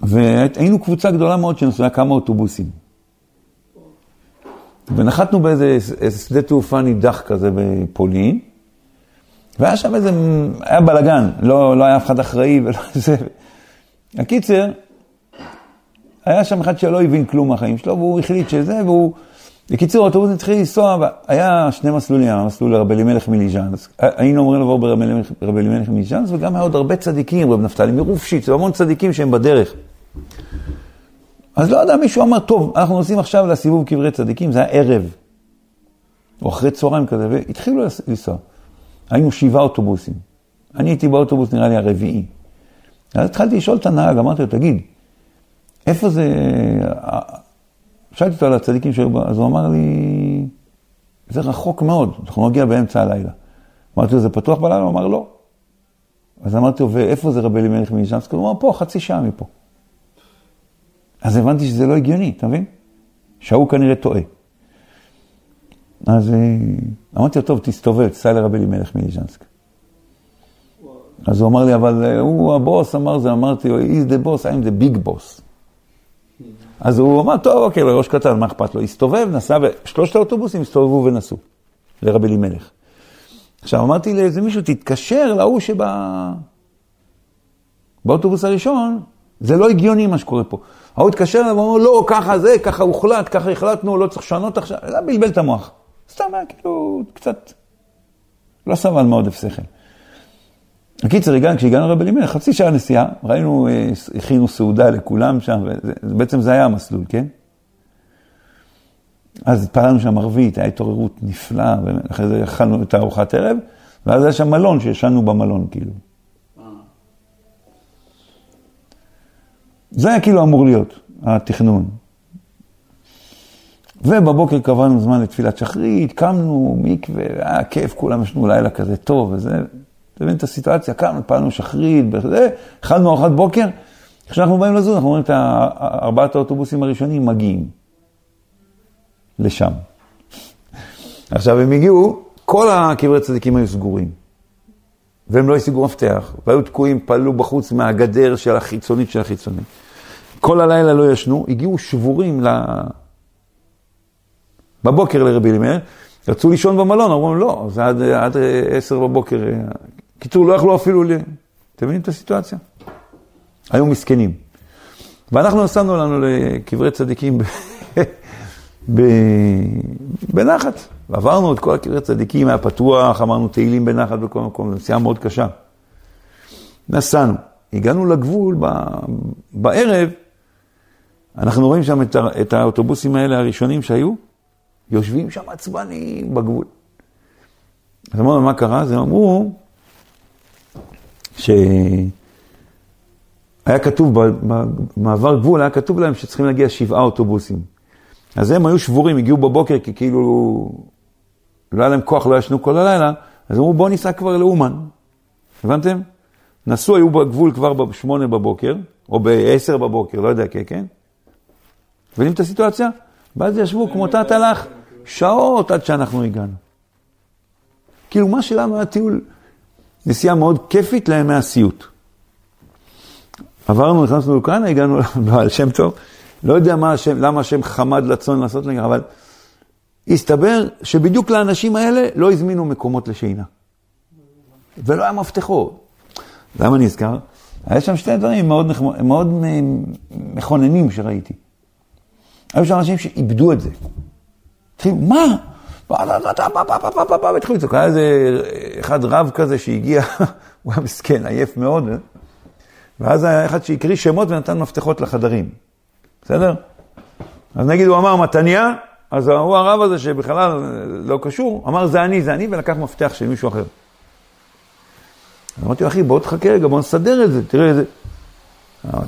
[SPEAKER 1] והיינו קבוצה גדולה מאוד שנסעה כמה אוטובוסים. ונחתנו באיזה איזה שדה תעופה נידח כזה בפולין, והיה שם איזה, היה בלאגן, לא, לא היה אף אחד אחראי ולא איזה... הקיצר, היה שם אחד שלא הבין כלום מהחיים שלו, והוא החליט שזה, והוא... בקיצור, האוטובוס התחיל לנסוע, היה שני מסלולים, היה מסלול לרב אלימלך מליז'אנס, היינו אמורים לעבור ברב אלימלך מליז'אנס, וגם היה עוד הרבה צדיקים, רב נפתלי מרופשיץ, והמון צדיקים שהם בדרך. אז לא יודע, מישהו אמר, טוב, אנחנו נוסעים עכשיו לסיבוב קברי צדיקים, זה היה ערב, או אחרי צהריים כזה, והתחילו לנסוע. היינו שבעה אוטובוסים. אני הייתי באוטובוס, נראה לי, הרביעי. אז התחלתי לשאול את הנהג, אמרתי לו, תגיד, איפה זה... שאלתי אותו על הצדיקים שהיו אז הוא אמר לי, זה רחוק מאוד, אנחנו נגיע באמצע הלילה. אמרתי לו, זה פתוח בלילה? הוא אמר, לא. אז אמרתי לו, ואיפה זה רבי אלימלך מניז'נסקי? הוא אמר, פה, חצי שעה מפה. אז הבנתי שזה לא הגיוני, אתה מבין? שההוא כנראה טועה. אז אה, אמרתי לו, טוב, תסתובב, תסע לרבי אלימלך מליז'נסק. אז הוא אמר לי, אבל אה, הוא הבוס, אמר זה, אמרתי לו, he's the boss, I'm the big boss. אז הוא אמר, טוב, אוקיי, לראש קטן, מה אכפת לו? הסתובב, נסע, ושלושת האוטובוסים הסתובבו ונסעו לרבי אלימלך. עכשיו, אמרתי לאיזה מישהו, תתקשר להוא שבא... באוטובוס הראשון, זה לא הגיוני מה שקורה פה. ההוא התקשר אליו ואומר, לא, ככה זה, ככה הוחלט, ככה החלטנו, לא צריך לשנות עכשיו, זה בלבל את המוח. סתם היה כאילו קצת, לא סבל מעודף שכל. הגענו, כשהגענו לרבי אלימלך, חצי שעה נסיעה, ראינו, אה, הכינו סעודה לכולם שם, ובעצם זה היה המסלול, כן? אז פעלנו שם ערבית, הייתה התעוררות נפלאה, ואחרי זה אכלנו את הארוחת ערב, ואז היה שם מלון, שישנו במלון, כאילו. זה היה כאילו אמור להיות, התכנון. ובבוקר קבענו זמן לתפילת שחרית, קמנו, מקווה, היה כיף, כולם ישנו לילה כזה טוב וזה. אתה מבין את הסיטואציה? קמנו, פעלנו שחרית, אכלנו ארוחת בוקר. כשאנחנו באים לזוז, אנחנו רואים את ארבעת האוטובוסים הראשונים מגיעים לשם. עכשיו, הם הגיעו, כל הקברי צדיקים היו סגורים. והם לא השיגו מפתח, והיו תקועים, פעלו בחוץ מהגדר של החיצונית של החיצונית. כל הלילה לא ישנו, הגיעו שבורים ל... בבוקר לרבי אלימלך, רצו לישון במלון, אמרו לא, זה עד, עד עשר בבוקר. קיצור, לא יכלו אפילו ל... אתם מבינים את הסיטואציה? היו מסכנים. ואנחנו נסענו לנו לקברי צדיקים. בנחת. ועברנו את כל הקברי צדיקים, היה פתוח, אמרנו תהילים בנחת בכל מקום, זו נסיעה מאוד קשה. נסענו, הגענו לגבול ב... בערב, אנחנו רואים שם את, ה... את האוטובוסים האלה הראשונים שהיו, יושבים שם עצבנים בגבול. אז אמרנו, מה קרה? אז הם אמרו שהיה כתוב, במעבר גבול היה כתוב להם שצריכים להגיע שבעה אוטובוסים. אז הם היו שבורים, הגיעו בבוקר כי כאילו לא היה להם כוח, לא ישנו כל הלילה, אז אמרו בואו ניסע כבר לאומן. הבנתם? נסעו, היו בגבול כבר בשמונה בבוקר, או בעשר בבוקר, לא יודע, כן, כן? מבינים את הסיטואציה? ואז ישבו כמו תת הלך שעות עד שאנחנו הגענו. כאילו מה שלנו היה טיול, נסיעה מאוד כיפית לימי הסיוט. עברנו, נכנסנו לאוקראינה, הגענו לבעל שם טוב. לא יודע מה השם, למה השם חמד לצון לעשות לי, אבל הסתבר שבדיוק לאנשים האלה לא הזמינו מקומות לשינה. ולא היה מפתחות. למה נזכר? היה שם שתי דברים מאוד, מאוד מכוננים שראיתי. היו שם אנשים שאיבדו את זה. התחילו, מה? והתחילו לצעוק, היה איזה אחד רב כזה שהגיע, הוא היה מסכן, עייף מאוד, ואז היה אחד שהקריא שמות ונתן מפתחות לחדרים. בסדר? אז נגיד הוא אמר מתניה, אז הוא הרב הזה שבכלל לא קשור, אמר זה אני, זה אני, ולקח מפתח של מישהו אחר. אמרתי לו, אחי, בוא תחכה רגע, בוא נסדר את זה, תראה איזה...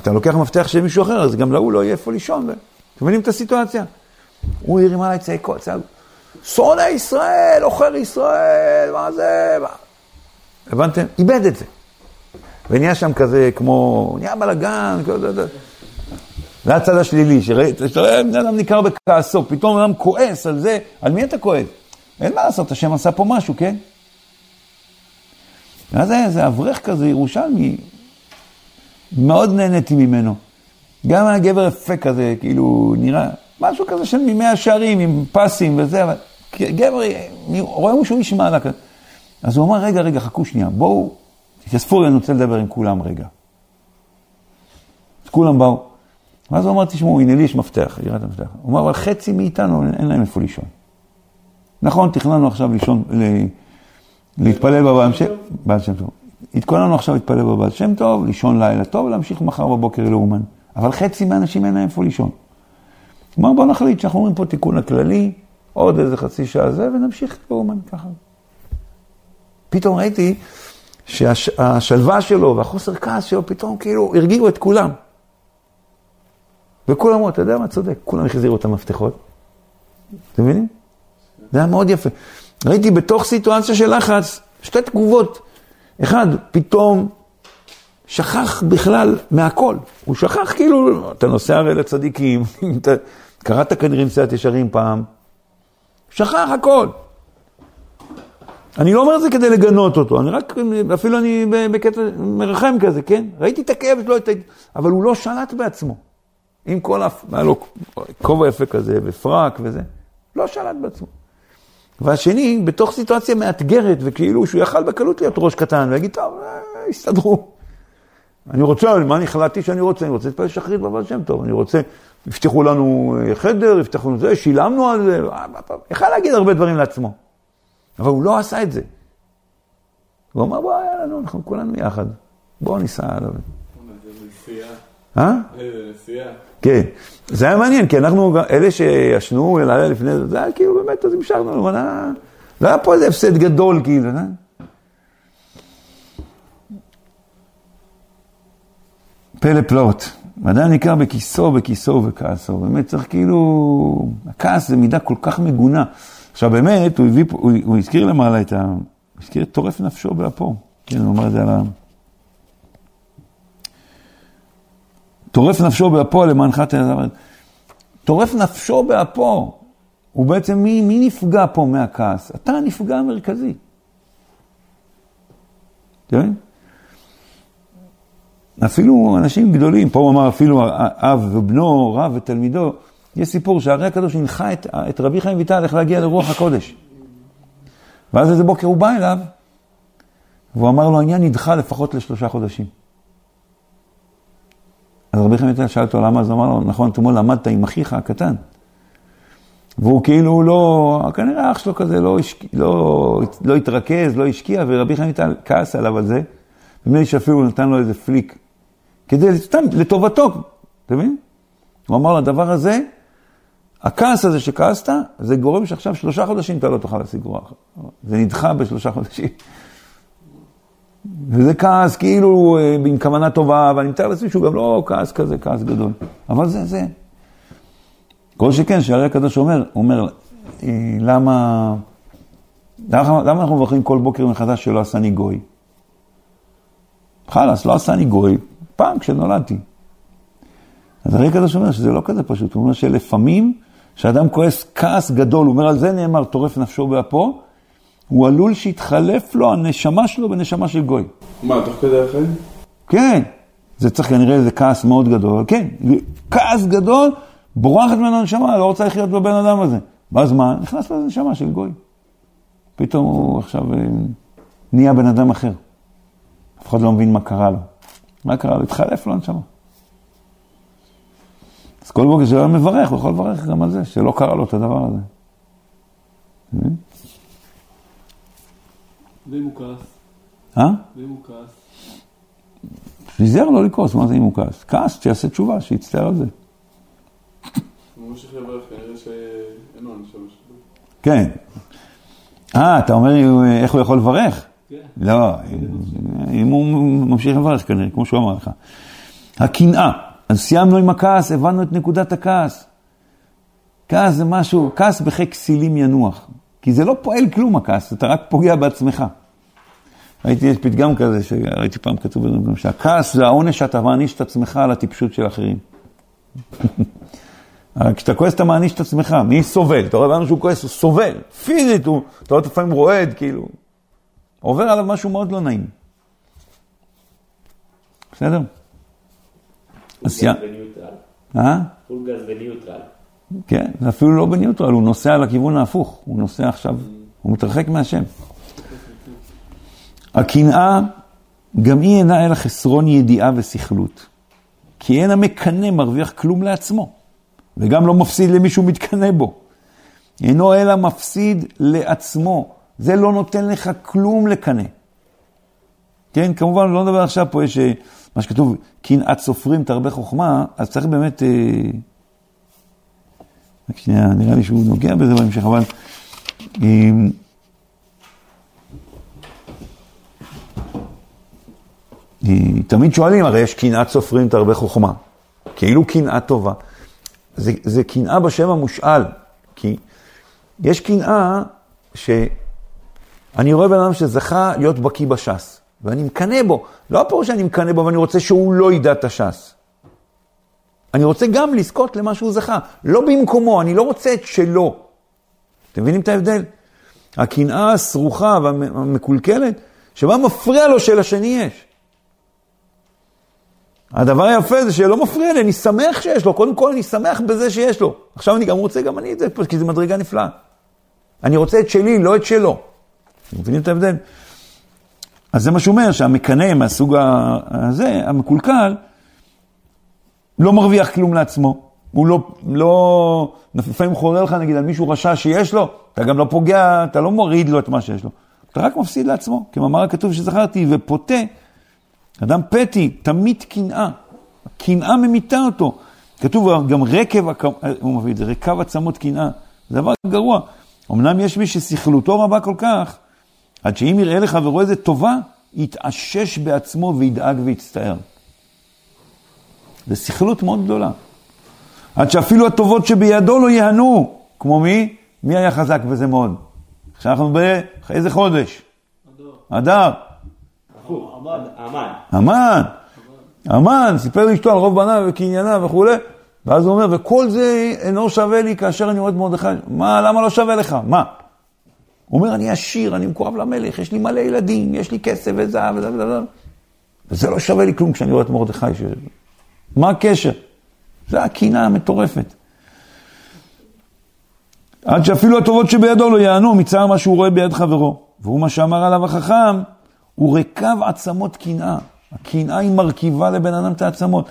[SPEAKER 1] אתה לוקח מפתח של מישהו אחר, אז גם להוא לא יהיה איפה לישון. אתם מבינים את הסיטואציה? הוא הרים עליי צעקות, צעקות. שונא ישראל, עוכר ישראל, מה זה? מה? הבנתם? איבד את זה. ונהיה שם כזה כמו, נהיה בלאגן, כזה, זה הצד השלילי, שראית, שאתה רואה בן אדם ניכר בכעסו, פתאום אדם כועס על זה, על מי אתה כועס? אין מה לעשות, השם עשה פה משהו, כן? ואז היה איזה אברך כזה, ירושלמי, מאוד נהניתי ממנו. גם היה גבר יפה כזה, כאילו, נראה, משהו כזה של מימי השערים, עם פסים וזה, אבל גבר, רואים שהוא איש מעלה כזה. אז הוא אמר, רגע, רגע, חכו שנייה, בואו, תתאספו, אני רוצה לדבר עם כולם רגע. אז כולם באו. ואז הוא אמר, תשמעו, הנה לי יש מפתח, יראת המפתח. הוא אמר, אבל חצי מאיתנו אין להם איפה לישון. נכון, תכננו עכשיו לישון, ל... להתפלל בבעל שם, בעל שם טוב. התכוננו עכשיו להתפלל בבעל שם טוב, לישון לילה טוב, ולהמשיך מחר בבוקר לאומן. אבל חצי מהאנשים אין להם איפה לישון. הוא אמר, בוא נחליט שאנחנו אומרים פה תיקון הכללי, עוד איזה חצי שעה זה, ונמשיך לאומן ככה. פתאום ראיתי שהשלווה שלו והחוסר כעס שלו פתאום כאילו הרגיעו את כולם. וכולם אמרו, אתה יודע מה צודק, כולם החזירו את המפתחות. אתם מבינים? זה היה מאוד יפה. ראיתי בתוך סיטואציה של לחץ שתי תגובות. אחד, פתאום שכח בכלל מהכל. הוא שכח כאילו, אתה נוסע הרי לצדיקים, אתה קראת כנראה מסיעת ישרים פעם, שכח הכל. אני לא אומר את זה כדי לגנות אותו, אני רק, אפילו אני בקטע מרחם כזה, כן? ראיתי את הכאב שלו, אבל הוא לא שלט בעצמו. עם כל, היה לו כובע יפה כזה, ופרק וזה, לא שלט בעצמו. והשני, בתוך סיטואציה מאתגרת, וכאילו שהוא יכל בקלות להיות ראש קטן, ויגיד, טוב, אה, הסתדרו. אני רוצה, מה אני החלטתי שאני רוצה? אני רוצה להתפלל שחרית בבעל שם טוב, אני רוצה, הבטיחו לנו אה, חדר, הבטיחו לנו זה, שילמנו על זה, יכל להגיד הרבה דברים לעצמו. אבל הוא לא עשה את זה. הוא אמר, בוא, לנו, אנחנו כולנו יחד, בואו ניסע עליו. אה?
[SPEAKER 2] נסיעה.
[SPEAKER 1] כן. זה היה מעניין, כי אנחנו, אלה שישנו לילה לפני זה, זה היה כאילו באמת, אז המשכנו, אבל היה, לא היה פה איזה הפסד גדול, כאילו, אה? פלא פלאות. עדיין ניכר בכיסו, בכיסו ובכעסו. באמת צריך כאילו, הכעס זה מידה כל כך מגונה. עכשיו באמת, הוא הביא, הוא, הוא הזכיר למעלה את ה... הוא הזכיר את טורף נפשו באפו. כן, הוא אמר את זה על ה... טורף נפשו באפו למען חטא אלעזר. טורף נפשו באפו. הוא בעצם, מי, מי נפגע פה מהכעס? אתה הנפגע המרכזי. אתה מבין? אפילו אנשים גדולים, פה הוא אמר אפילו אב ובנו, רב ותלמידו, יש סיפור שהרי הקדוש הנחה את, את רבי חיים ויטל איך להגיע לרוח הקודש. ואז איזה בוקר הוא בא אליו, והוא אמר לו, העניין נדחה לפחות לשלושה חודשים. אז רבי חיים ויטל שאל אותו למה, אז אמר לו, נכון, אתמול למדת עם אחיך הקטן. והוא כאילו לא, כנראה אח שלו כזה לא, לא, לא התרכז, לא השקיע, ורבי חיים ויטל כעס עליו על זה. נדמה לי שאפילו נתן לו איזה פליק, כדי, סתם, לטובתו, אתה מבין? הוא אמר לדבר הזה, הכעס הזה שכעסת, זה גורם שעכשיו שלושה חודשים אתה לא תוכל להשיג רוח. זה נדחה בשלושה חודשים. וזה כעס כאילו אה, עם כוונה טובה, ואני מתאר לעצמי שהוא גם לא כעס כזה, כעס גדול. אבל זה זה. כל שכן, שהרי הקדוש אומר, אומר, אה, למה, למה, למה אנחנו מברכים כל בוקר מחדש שלא עשני גוי? חלאס, לא עשני גוי, פעם כשנולדתי. אז הרי הקדוש אומר שזה לא כזה פשוט, הוא אומר שלפעמים, כשאדם כועס כעס גדול, הוא אומר על זה נאמר, טורף נפשו באפו, הוא עלול שיתחלף לו הנשמה שלו בנשמה של גוי.
[SPEAKER 2] מה, תוך כדי החיים?
[SPEAKER 1] כן, זה צריך כנראה איזה כעס מאוד גדול, כן, כעס גדול, בורחת ממנו הנשמה, לא רוצה לחיות בבן אדם הזה. ואז מה? נכנס לו נשמה של גוי. פתאום הוא עכשיו אה, נהיה בן אדם אחר. אף אחד לא מבין מה קרה לו. מה קרה לו? התחלף לו הנשמה. אז כל בוקר שהוא מברך, הוא יכול לברך גם על זה, שלא קרה לו את הדבר הזה.
[SPEAKER 3] ואם הוא כעס?
[SPEAKER 1] אה?
[SPEAKER 3] ואם הוא כעס?
[SPEAKER 1] שיזהר לא לכעוס, מה זה אם הוא כעס? כעס, שיעשה תשובה, שיצטער על זה. כן. אה, אתה אומר איך הוא יכול לברך?
[SPEAKER 3] כן.
[SPEAKER 1] לא, אם הוא ממשיך לברך כנראה, כמו שהוא אמר לך. הקנאה, אז סיימנו עם הכעס, הבנו את נקודת הכעס. כעס זה משהו, כעס בחיק כסילים ינוח. כי זה לא פועל כלום הכעס, אתה רק פוגע בעצמך. ראיתי, יש פתגם כזה, שראיתי פעם כתוב בזה, שהכעס זה העונש שאתה מעניש את עצמך על הטיפשות של אחרים. אבל כשאתה כועס אתה מעניש את עצמך, מי סובל? אתה רואה לאן שהוא כועס, הוא סובל, פיזית, הוא, אתה רואה לפעמים רועד, כאילו. עובר עליו משהו מאוד לא נעים. בסדר? אז יא...
[SPEAKER 4] פול גז בניוטרל.
[SPEAKER 1] אה?
[SPEAKER 4] פול גז בניוטרל.
[SPEAKER 1] כן, זה אפילו לא בניוטרל, הוא נוסע לכיוון ההפוך, הוא נוסע עכשיו, הוא מתרחק מהשם. הקנאה, גם היא אינה אלא חסרון ידיעה וסכלות. כי אין המקנא מרוויח כלום לעצמו, וגם לא מפסיד למי שהוא מתקנא בו. אינו אלא מפסיד לעצמו, זה לא נותן לך כלום לקנא. כן, כמובן, לא נדבר עכשיו, פה יש אה, מה שכתוב, קנאת סופרים תרבה חוכמה, אז צריך באמת... אה, רק שנייה, נראה לי שהוא נוגע בזה בהמשך, אבל... תמיד שואלים, הרי יש קנאת סופרים תרבה חוכמה. כאילו קנאה טובה. זה, זה קנאה בשם המושאל, כי יש קנאה שאני רואה בן אדם שזכה להיות בקיא בש"ס, ואני מקנא בו. לא הפירוש שאני מקנא בו ואני רוצה שהוא לא ידע את הש"ס. אני רוצה גם לזכות למה שהוא זכה. לא במקומו, אני לא רוצה את שלו. אתם מבינים את ההבדל? הקנאה הסרוכה והמקולקלת, שמה מפריע לו שלשני יש. הדבר היפה זה שלא מפריע לי, אני שמח שיש לו, קודם כל אני שמח בזה שיש לו. עכשיו אני גם רוצה גם אני את זה, כי זו מדרגה נפלאה. אני רוצה את שלי, לא את שלו. אתם מבינים את ההבדל? אז זה מה שהוא אומר, שהמקנא מהסוג הזה, המקולקל, לא מרוויח כלום לעצמו. הוא לא, לא, לפעמים חורה לך נגיד על מישהו רשע שיש לו, אתה גם לא פוגע, אתה לא מוריד לו את מה שיש לו. אתה רק מפסיד לעצמו, כמאמר הכתוב שזכרתי, ופוטה, אדם פתי, תמיד קנאה. קנאה ממיתה אותו. כתוב גם רקב, הוא מביא את זה, רקב עצמות קנאה. זה דבר גרוע. אמנם יש מי שסכלותו רבה כל כך, עד שאם יראה לחברו איזה טובה, יתעשש בעצמו וידאג ויצטער. זו סכלות מאוד גדולה. עד שאפילו הטובות שבידו לא ייהנו. כמו מי? מי היה חזק בזה מאוד? עכשיו אנחנו באיזה חודש? אדר.
[SPEAKER 4] אמן.
[SPEAKER 1] המן. המן, סיפר לאשתו על רוב בניו וקנייניו וכולי, ואז הוא אומר, וכל זה אינו שווה לי כאשר אני רואה את מרדכי. מה, למה לא שווה לך? מה? הוא אומר, אני עשיר, אני מקורב למלך, יש לי מלא ילדים, יש לי כסף וזהב וזהב וזהב. וזה לא שווה לי כלום כשאני רואה את מרדכי. ש... מה הקשר? זה הקנאה המטורפת. עד שאפילו הטובות שבידו לא יענו מצער מה שהוא רואה ביד חברו. והוא מה שאמר עליו החכם, הוא רקב עצמות קנאה. הקנאה היא מרכיבה לבן אדם את העצמות.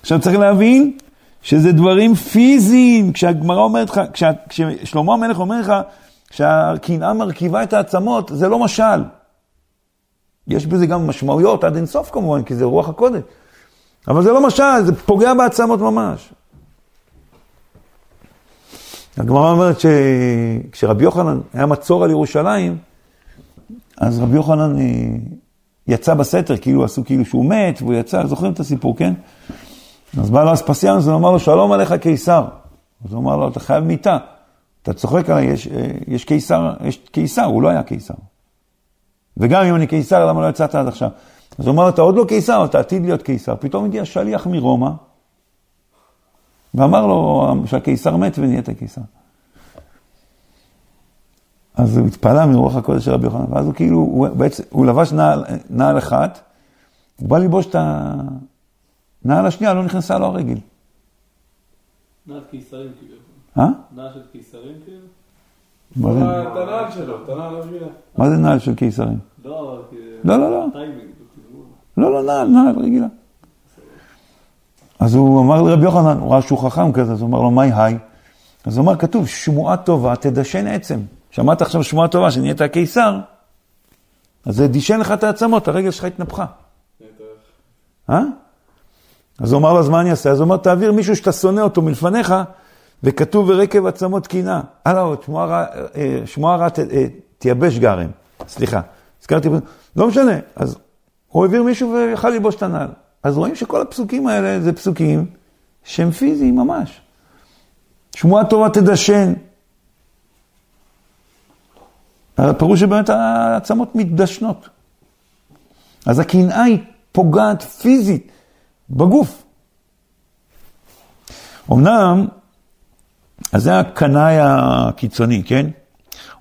[SPEAKER 1] עכשיו צריך להבין שזה דברים פיזיים. כשהגמרא אומרת לך, כשה, כששלמה המלך אומר לך שהקנאה מרכיבה את העצמות, זה לא משל. יש בזה גם משמעויות עד אינסוף כמובן, כי זה רוח הקודש. אבל זה לא משל, זה פוגע בעצמות ממש. הגמרא אומרת שכשרבי יוחנן היה מצור על ירושלים, אז רבי יוחנן אה, יצא בסתר, כאילו עשו כאילו שהוא מת, והוא יצא, זוכרים את הסיפור, כן? אז בא לו אספסיאנוס ואמר לו, שלום עליך קיסר. אז הוא אמר לו, אתה חייב מיטה. אתה צוחק עליי, יש, אה, יש קיסר, יש קיסר, הוא לא היה קיסר. וגם אם אני קיסר, למה לא יצאת עד עכשיו? אז הוא אמר, אתה עוד לא קיסר, אתה עתיד להיות קיסר. פתאום הגיע שליח מרומא, ואמר לו שהקיסר מת ונהיית קיסר. אז הוא התפלא מרוח הקודש של רבי יוחנן, ואז הוא כאילו, הוא, בעצם, הוא לבש נעל, נעל אחת, הוא בא ללבוש את הנעל השנייה, לא נכנסה לו הרגל.
[SPEAKER 3] נעל קיסרים כאילו.
[SPEAKER 1] אה?
[SPEAKER 3] נעל של קיסרים כאילו?
[SPEAKER 1] מה זה?
[SPEAKER 2] את הנעל שלו, את הנעל הרגילה.
[SPEAKER 1] מה זה נעל של קיסרים?
[SPEAKER 3] לא.
[SPEAKER 1] לא, לא, לא.
[SPEAKER 3] כאילו.
[SPEAKER 1] לא, לא, נעל, נעל רגילה. אז הוא אמר לרבי יוחנן, הוא ראה שהוא חכם כזה, אז הוא אמר לו, מהי היי? אז הוא אמר, כתוב, שמועה טובה תדשן עצם. שמעת עכשיו שמועה טובה שנהיית הקיסר, אז זה דישן לך את העצמות, הרגל שלך התנפחה. אה? אז הוא אמר לו, אז מה אני אעשה? אז הוא אמר, תעביר מישהו שאתה שונא אותו מלפניך, וכתוב ורקב עצמות קינה. הלאה שמועה רע תייבש גרם. סליחה, הזכרתי, לא משנה. אז הוא העביר מישהו ויכל ללבוש את הנעל. אז רואים שכל הפסוקים האלה זה פסוקים שהם פיזיים ממש. שמועה טובה תדשן. הפירוש שבאמת העצמות מתדשנות. אז הקנאה היא פוגעת פיזית בגוף. אמנם, אז זה הקנאי הקיצוני, כן?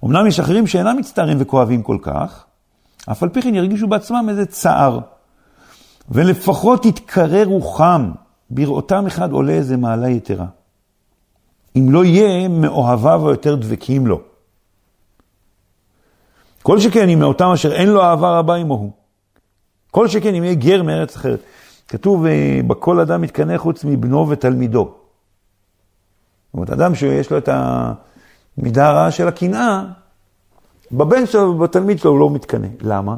[SPEAKER 1] אמנם יש אחרים שאינם מצטערים וכואבים כל כך, אף על פי כן ירגישו בעצמם איזה צער. ולפחות יתקרר רוחם, בראותם אחד עולה איזה מעלה יתרה. אם לא יהיה מאוהביו היותר דבקים לו. כל שכן אם מאותם אשר אין לו אהבה רבה עמו כל שכן אם יהיה גר מארץ אחרת. כתוב, אה, בכל אדם מתקנא חוץ מבנו ותלמידו. זאת אומרת, אדם שיש לו את המידה הרעה של הקנאה, בבן שלו ובתלמיד שלו הוא לא מתקנא. למה?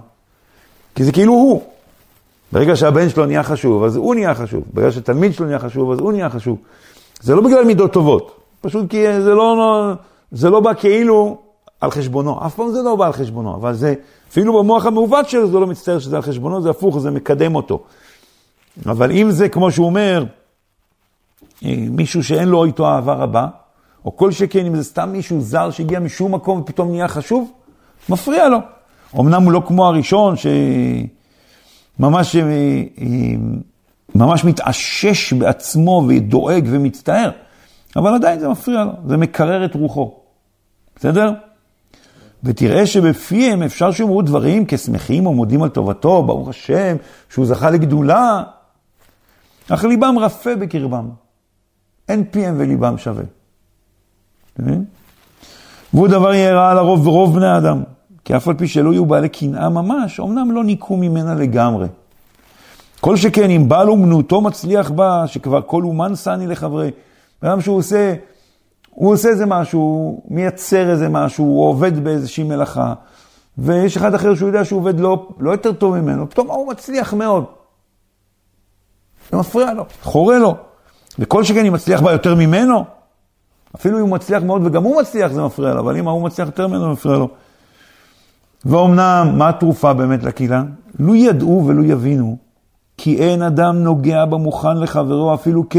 [SPEAKER 1] כי זה כאילו הוא. ברגע שהבן שלו נהיה חשוב, אז הוא נהיה חשוב. ברגע שתלמיד שלו נהיה חשוב, אז הוא נהיה חשוב. זה לא בגלל מידות טובות, פשוט כי זה לא, זה לא בא כאילו על חשבונו. אף פעם זה לא בא על חשבונו, אבל זה, אפילו במוח המעוות שלו, זה לא מצטער שזה על חשבונו, זה הפוך, זה מקדם אותו. אבל אם זה, כמו שהוא אומר, אה, מישהו שאין לו איתו אהבה רבה, או כל שכן, אם זה סתם מישהו זר שהגיע משום מקום ופתאום נהיה חשוב, מפריע לו. אמנם הוא לא כמו הראשון, שממש אה, אה, ממש מתעשש בעצמו ודואג ומצטער, אבל עדיין זה מפריע לו, זה מקרר את רוחו. בסדר? ותראה שבפיהם אפשר שיאמרו דברים כשמחים או מודים על טובתו, ברוך השם, שהוא זכה לגדולה, אך ליבם רפה בקרבם. אין פיהם וליבם שווה. והוא דבר יהיה רע לרוב ורוב בני אדם, כי אף על פי שלא יהיו בעלי קנאה ממש, אמנם לא ניקו ממנה לגמרי. כל שכן אם בעל אומנותו מצליח בה, שכבר כל אומן שני לחברי. אדם שהוא עושה, הוא עושה איזה משהו, הוא מייצר איזה משהו, הוא עובד באיזושהי מלאכה, ויש אחד אחר שהוא יודע שהוא עובד לא, לא יותר טוב ממנו, פתאום הוא מצליח מאוד. זה מפריע לו, חורה לו. וכל שכן אם מצליח בה יותר ממנו, אפילו אם הוא מצליח מאוד וגם הוא מצליח זה מפריע לו, אבל אם ההוא מצליח יותר ממנו זה מפריע לו. ואומנם, מה התרופה באמת לקהילה? לו ידעו ולו יבינו כי אין אדם נוגע במוכן לחברו אפילו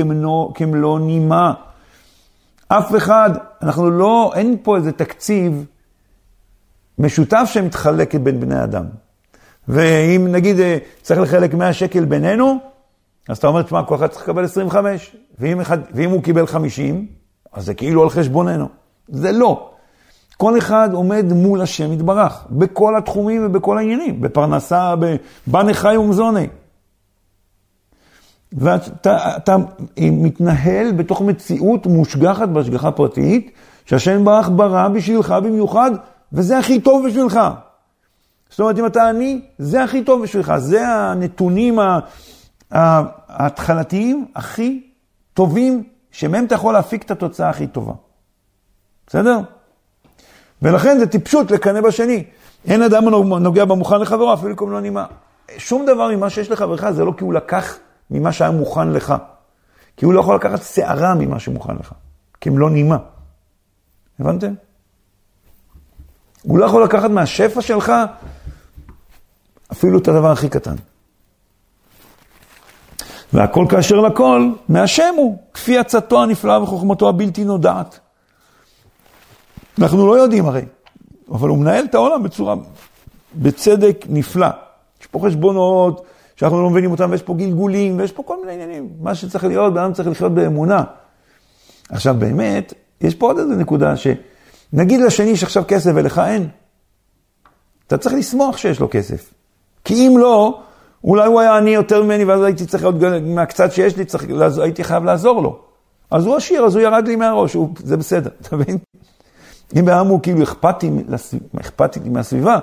[SPEAKER 1] כמלוא, נימה. אף אחד, אנחנו לא, אין פה איזה תקציב משותף שמתחלקת בין בני אדם. ואם נגיד אה, צריך לחלק 100 שקל בינינו, אז אתה אומר, תשמע, כל אחד צריך לקבל 25, ואם, אחד, ואם הוא קיבל 50, אז זה כאילו על חשבוננו. זה לא. כל אחד עומד מול השם יתברך, בכל התחומים ובכל העניינים, בפרנסה, בבנה חי ומזוני. ואתה מתנהל בתוך מציאות מושגחת בהשגחה פרטית, שהשם ברח ברא בשבילך במיוחד, וזה הכי טוב בשבילך. זאת אומרת, אם אתה עני, זה הכי טוב בשבילך. זה הנתונים ההתחלתיים הכי טובים, שמהם אתה יכול להפיק את התוצאה הכי טובה. בסדר? ולכן זה טיפשות לקנא בשני. אין אדם נוגע במוכן לחברו, אפילו קום לא נימה. שום דבר ממה שיש לחברך זה לא כי הוא לקח ממה שהיה מוכן לך. כי הוא לא יכול לקחת שערה ממה שמוכן לך, כי הם לא נימה. הבנתם? הוא לא יכול לקחת מהשפע שלך אפילו את הדבר הכי קטן. והכל כאשר לכל, מהשם הוא, כפי עצתו הנפלאה וחוכמתו הבלתי נודעת. אנחנו לא יודעים הרי, אבל הוא מנהל את העולם בצורה, בצדק נפלא. יש פה חשבונות, שאנחנו לא מבינים אותם, ויש פה גלגולים, ויש פה כל מיני עניינים. מה שצריך להיות, בן אדם צריך לחיות באמונה. עכשיו באמת, יש פה עוד איזה נקודה, שנגיד לשני שעכשיו כסף ולך אין, אתה צריך לשמוח שיש לו כסף. כי אם לא, אולי הוא היה עני יותר ממני, ואז הייתי צריך להיות, מהקצת שיש לי, צריך, הייתי חייב לעזור לו. אז הוא עשיר, אז הוא ירד לי מהראש, הוא, זה בסדר, אתה מבין? אם בעם הוא כאילו אכפתי, אכפתי מהסביבה,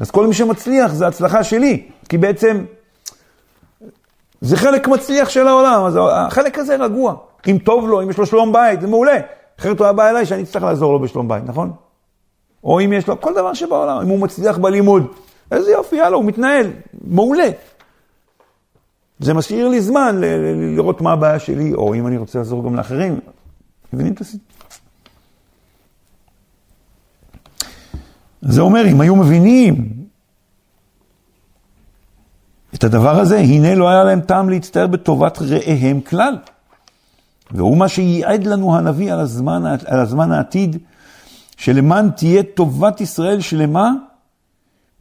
[SPEAKER 1] אז כל מי שמצליח זה הצלחה שלי, כי בעצם זה חלק מצליח של העולם, אז החלק הזה רגוע. אם טוב לו, אם יש לו שלום בית, זה מעולה. אחרת הוא היה בא אליי שאני אצטרך לעזור לו בשלום בית, נכון? או אם יש לו, כל דבר שבעולם, אם הוא מצליח בלימוד, איזה יופי, יאללה, הוא מתנהל, מעולה. זה משאיר לי זמן לראות מה הבעיה שלי, או אם אני רוצה לעזור גם לאחרים. מבינים את הסיפור? זה אומר, אם היו מבינים את הדבר הזה, הנה לא היה להם טעם להצטער בטובת רעיהם כלל. והוא מה שייעד לנו הנביא על הזמן, על הזמן העתיד, שלמען תהיה טובת ישראל שלמה,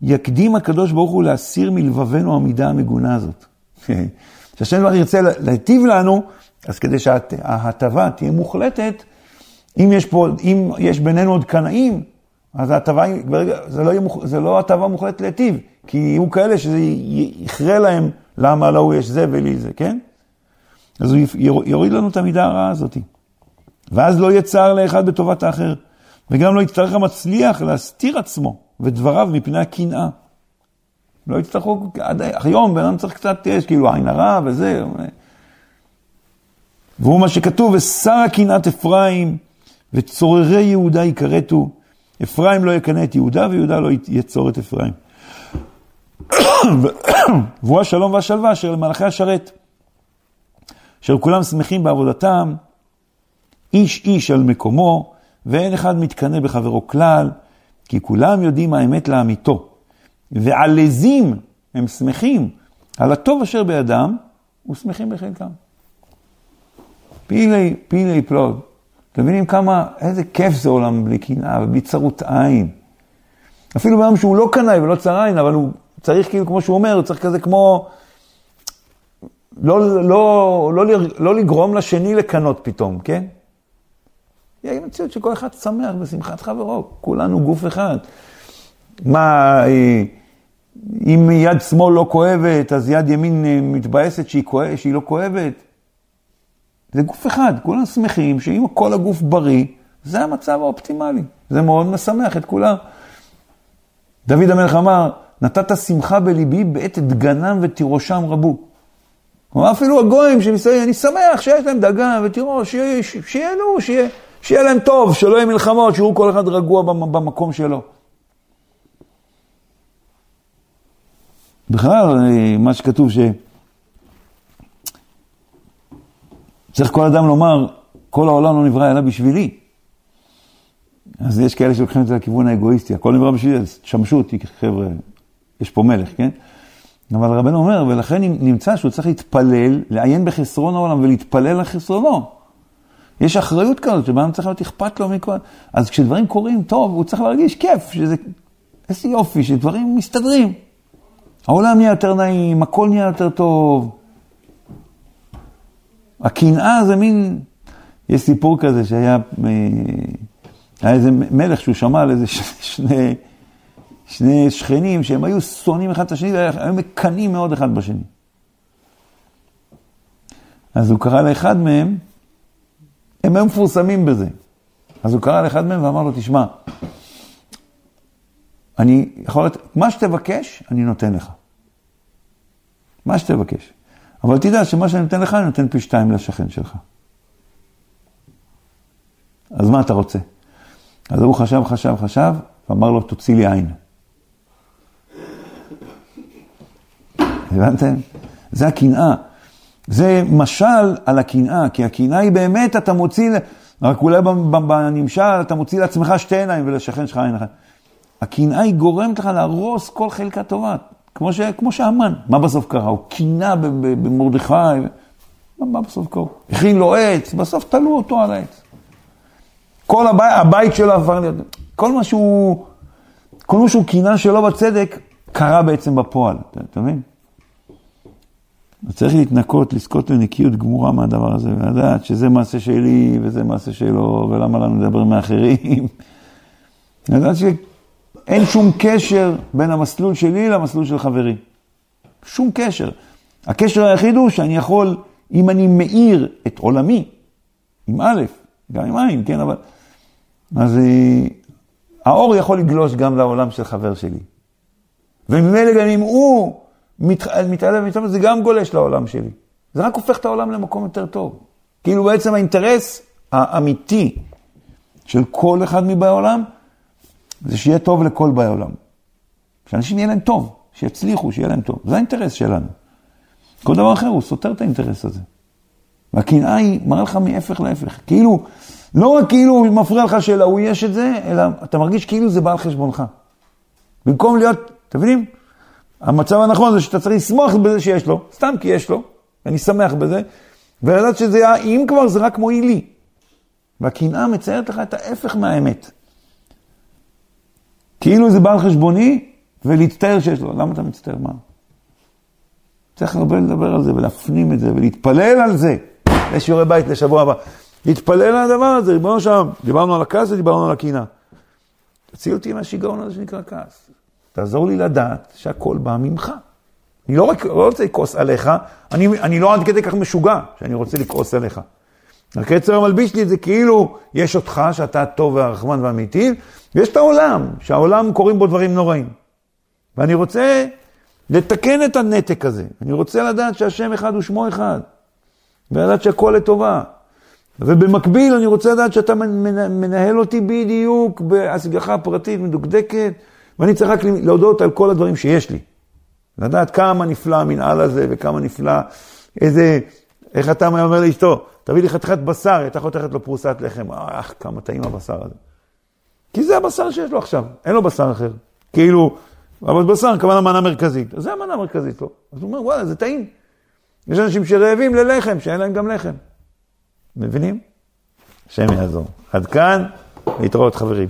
[SPEAKER 1] יקדים הקדוש ברוך הוא להסיר מלבבנו המידה המגונה הזאת. כשהשם דבר ירצה להיטיב לנו, אז כדי שההטבה תהיה מוחלטת, אם יש, פה, אם יש בינינו עוד קנאים, אז ההטבה, זה לא, זה לא הטבה מוחלטת להיטיב, כי יהיו כאלה שזה יכרה להם למה להוא יש זה ולי זה, כן? אז הוא יוריד לנו את המידה הרעה הזאת. ואז לא יהיה צער לאחד בטובת האחר, וגם לא יצטרך המצליח להסתיר עצמו ודבריו מפני הקנאה. לא יצטרכו, עד היום בן אדם צריך קצת, יש כאילו עין הרע וזה. והוא מה שכתוב, ושר קנאת אפרים וצוררי יהודה יכרתו. אפרים לא יקנא את יהודה ויהודה לא יצור את אפרים. והוא השלום והשלווה אשר למלאכי השרת. אשר כולם שמחים בעבודתם, איש איש על מקומו, ואין אחד מתקנא בחברו כלל, כי כולם יודעים האמת לאמיתו. ועלזים הם שמחים על הטוב אשר בידם, ושמחים בחלקם. פילי, פילי פלוג. אתם מבינים כמה, איזה כיף זה עולם בלי קנאה ובלי צרות עין. אפילו ביום שהוא לא קנאי ולא צר עין, אבל הוא צריך כאילו, כמו שהוא אומר, הוא צריך כזה כמו... לא, לא, לא, לא לגרום לשני לקנות פתאום, כן? יהיה מציאות שכל אחד שמח בשמחת חברו, כולנו גוף אחד. מה, אה, אם יד שמאל לא כואבת, אז יד ימין אה, מתבאסת שהיא, כואב, שהיא לא כואבת? זה גוף אחד, כולם שמחים שאם כל הגוף בריא, זה המצב האופטימלי. זה מאוד משמח את כולם. דוד המלך אמר, נתת שמחה בליבי בעת דגנם ותירושם רבו. כלומר, אפילו הגויים שמסתכלים, אני שמח שיש להם דגן ותירוש, שיהנו, שיהיה, שיהיה להם טוב, שלא יהיה מלחמות, שיראו כל אחד רגוע במקום שלו. בכלל, מה שכתוב ש... צריך כל אדם לומר, כל העולם לא נברא אלא בשבילי. אז יש כאלה שלוקחים את זה לכיוון האגואיסטי, הכל נברא בשבילי, אז תשמשו אותי, חבר'ה, יש פה מלך, כן? אבל רבנו אומר, ולכן נמצא שהוא צריך להתפלל, לעיין בחסרון העולם ולהתפלל לחסרונו. יש אחריות כזאת, שבן צריך להיות אכפת לו מכל... אז כשדברים קורים טוב, הוא צריך להרגיש כיף, שזה... איזה יופי, שדברים מסתדרים. העולם נהיה יותר נעים, הכל נהיה יותר טוב. הקנאה זה מין... יש סיפור כזה שהיה... אה, היה איזה מלך שהוא שמע על איזה שני... שני שכנים שהם היו שונאים אחד את השני והיו מקנאים מאוד אחד בשני. אז הוא קרא לאחד מהם, הם היו מפורסמים בזה. אז הוא קרא לאחד מהם ואמר לו, תשמע, אני יכול מה שתבקש, אני נותן לך. מה שתבקש. אבל תדע שמה שאני נותן לך, אני נותן פי שתיים לשכן שלך. אז מה אתה רוצה? אז הוא חשב, חשב, חשב, ואמר לו, תוציא לי עין. הבנתם? זה הקנאה. זה משל על הקנאה, כי הקנאה היא באמת, אתה מוציא, רק אולי בנמשל, אתה מוציא לעצמך שתי עיניים ולשכן שלך עין אחת. הקנאה היא גורמת לך להרוס כל חלקה טובה, כמו, ש, כמו שהמן. מה בסוף קרה? הוא קינא במרדכי, מה, מה בסוף קרה? הכין לו עץ, בסוף תלו אותו על העץ. כל הבית, הבית שלו עבר להיות, כל מה שהוא, כל מה שהוא קינא שלא בצדק, קרה בעצם בפועל, אתה מבין? צריך להתנקות, לזכות לנקיות גמורה מהדבר הזה, ולדעת שזה מעשה שלי וזה מעשה שלו, ולמה לנו לדבר מאחרים. לדעת שאין שום קשר בין המסלול שלי למסלול של חברי. שום קשר. הקשר היחיד הוא שאני יכול, אם אני מאיר את עולמי, עם א', גם עם עין, כן, אבל... אז אה, האור יכול לגלוש גם לעולם של חבר שלי. וממילא גם אם הוא מתעלם ומתעלם, זה גם גולש לעולם שלי. זה רק הופך את העולם למקום יותר טוב. כאילו בעצם האינטרס האמיתי של כל אחד מבאי העולם, זה שיהיה טוב לכל באי העולם. שאנשים יהיה להם טוב, שיצליחו, שיהיה להם טוב. זה האינטרס שלנו. כל דבר אחר הוא סותר את האינטרס הזה. והקנאה היא מראה לך מהפך להפך. כאילו, לא רק כאילו מפריע לך שלהוא יש את זה, אלא אתה מרגיש כאילו זה בא על חשבונך. במקום להיות, אתם מבינים? המצב הנכון זה שאתה צריך לשמוח בזה שיש לו, סתם כי יש לו, ואני שמח בזה, ולדעת שזה, אם כבר זה רק מועיל לי. והקנאה מציירת לך את ההפך מהאמת. כאילו זה בעל חשבוני, ולהצטער שיש לו. למה אתה מצטער? מה? צריך הרבה לדבר על זה, ולהפנים את זה, ולהתפלל על זה. יש שיעורי בית לשבוע הבא. להתפלל על הדבר הזה, ריבונו שם, דיברנו על הכעס ודיברנו על הקנאה. תוציא אותי מהשיגעון הזה שנקרא כעס. תעזור לי לדעת שהכל בא ממך. אני לא, רק, לא רוצה לכעוס עליך, אני, אני לא עד כדי כך משוגע שאני רוצה לכעוס עליך. רק עצר מלביש לי את זה כאילו יש אותך, שאתה הטוב והרחמן והמיטיב, ויש את העולם, שהעולם קורים בו דברים נוראים. ואני רוצה לתקן את הנתק הזה. אני רוצה לדעת שהשם אחד הוא שמו אחד, ולדעת שהכל לטובה. ובמקביל אני רוצה לדעת שאתה מנהל אותי בדיוק בהשגחה פרטית מדוקדקת, ואני צריך רק להודות על כל הדברים שיש לי. לדעת כמה נפלא המנהל הזה, וכמה נפלא, איזה, איך אתה אומר לאשתו, תביא לי חתיכת בשר, הייתה חותכת לו פרוסת לחם, אך, כמה טעים הבשר הזה. כי זה הבשר שיש לו עכשיו, אין לו בשר אחר. כאילו, אבל בשר, כמובן המנה המרכזית. אז זה המנה המרכזית לו. אז הוא אומר, וואלה, זה טעים. יש אנשים שרעבים ללחם, שאין להם גם לחם. מבינים? השם יעזור. עד כאן, להתראות חברים.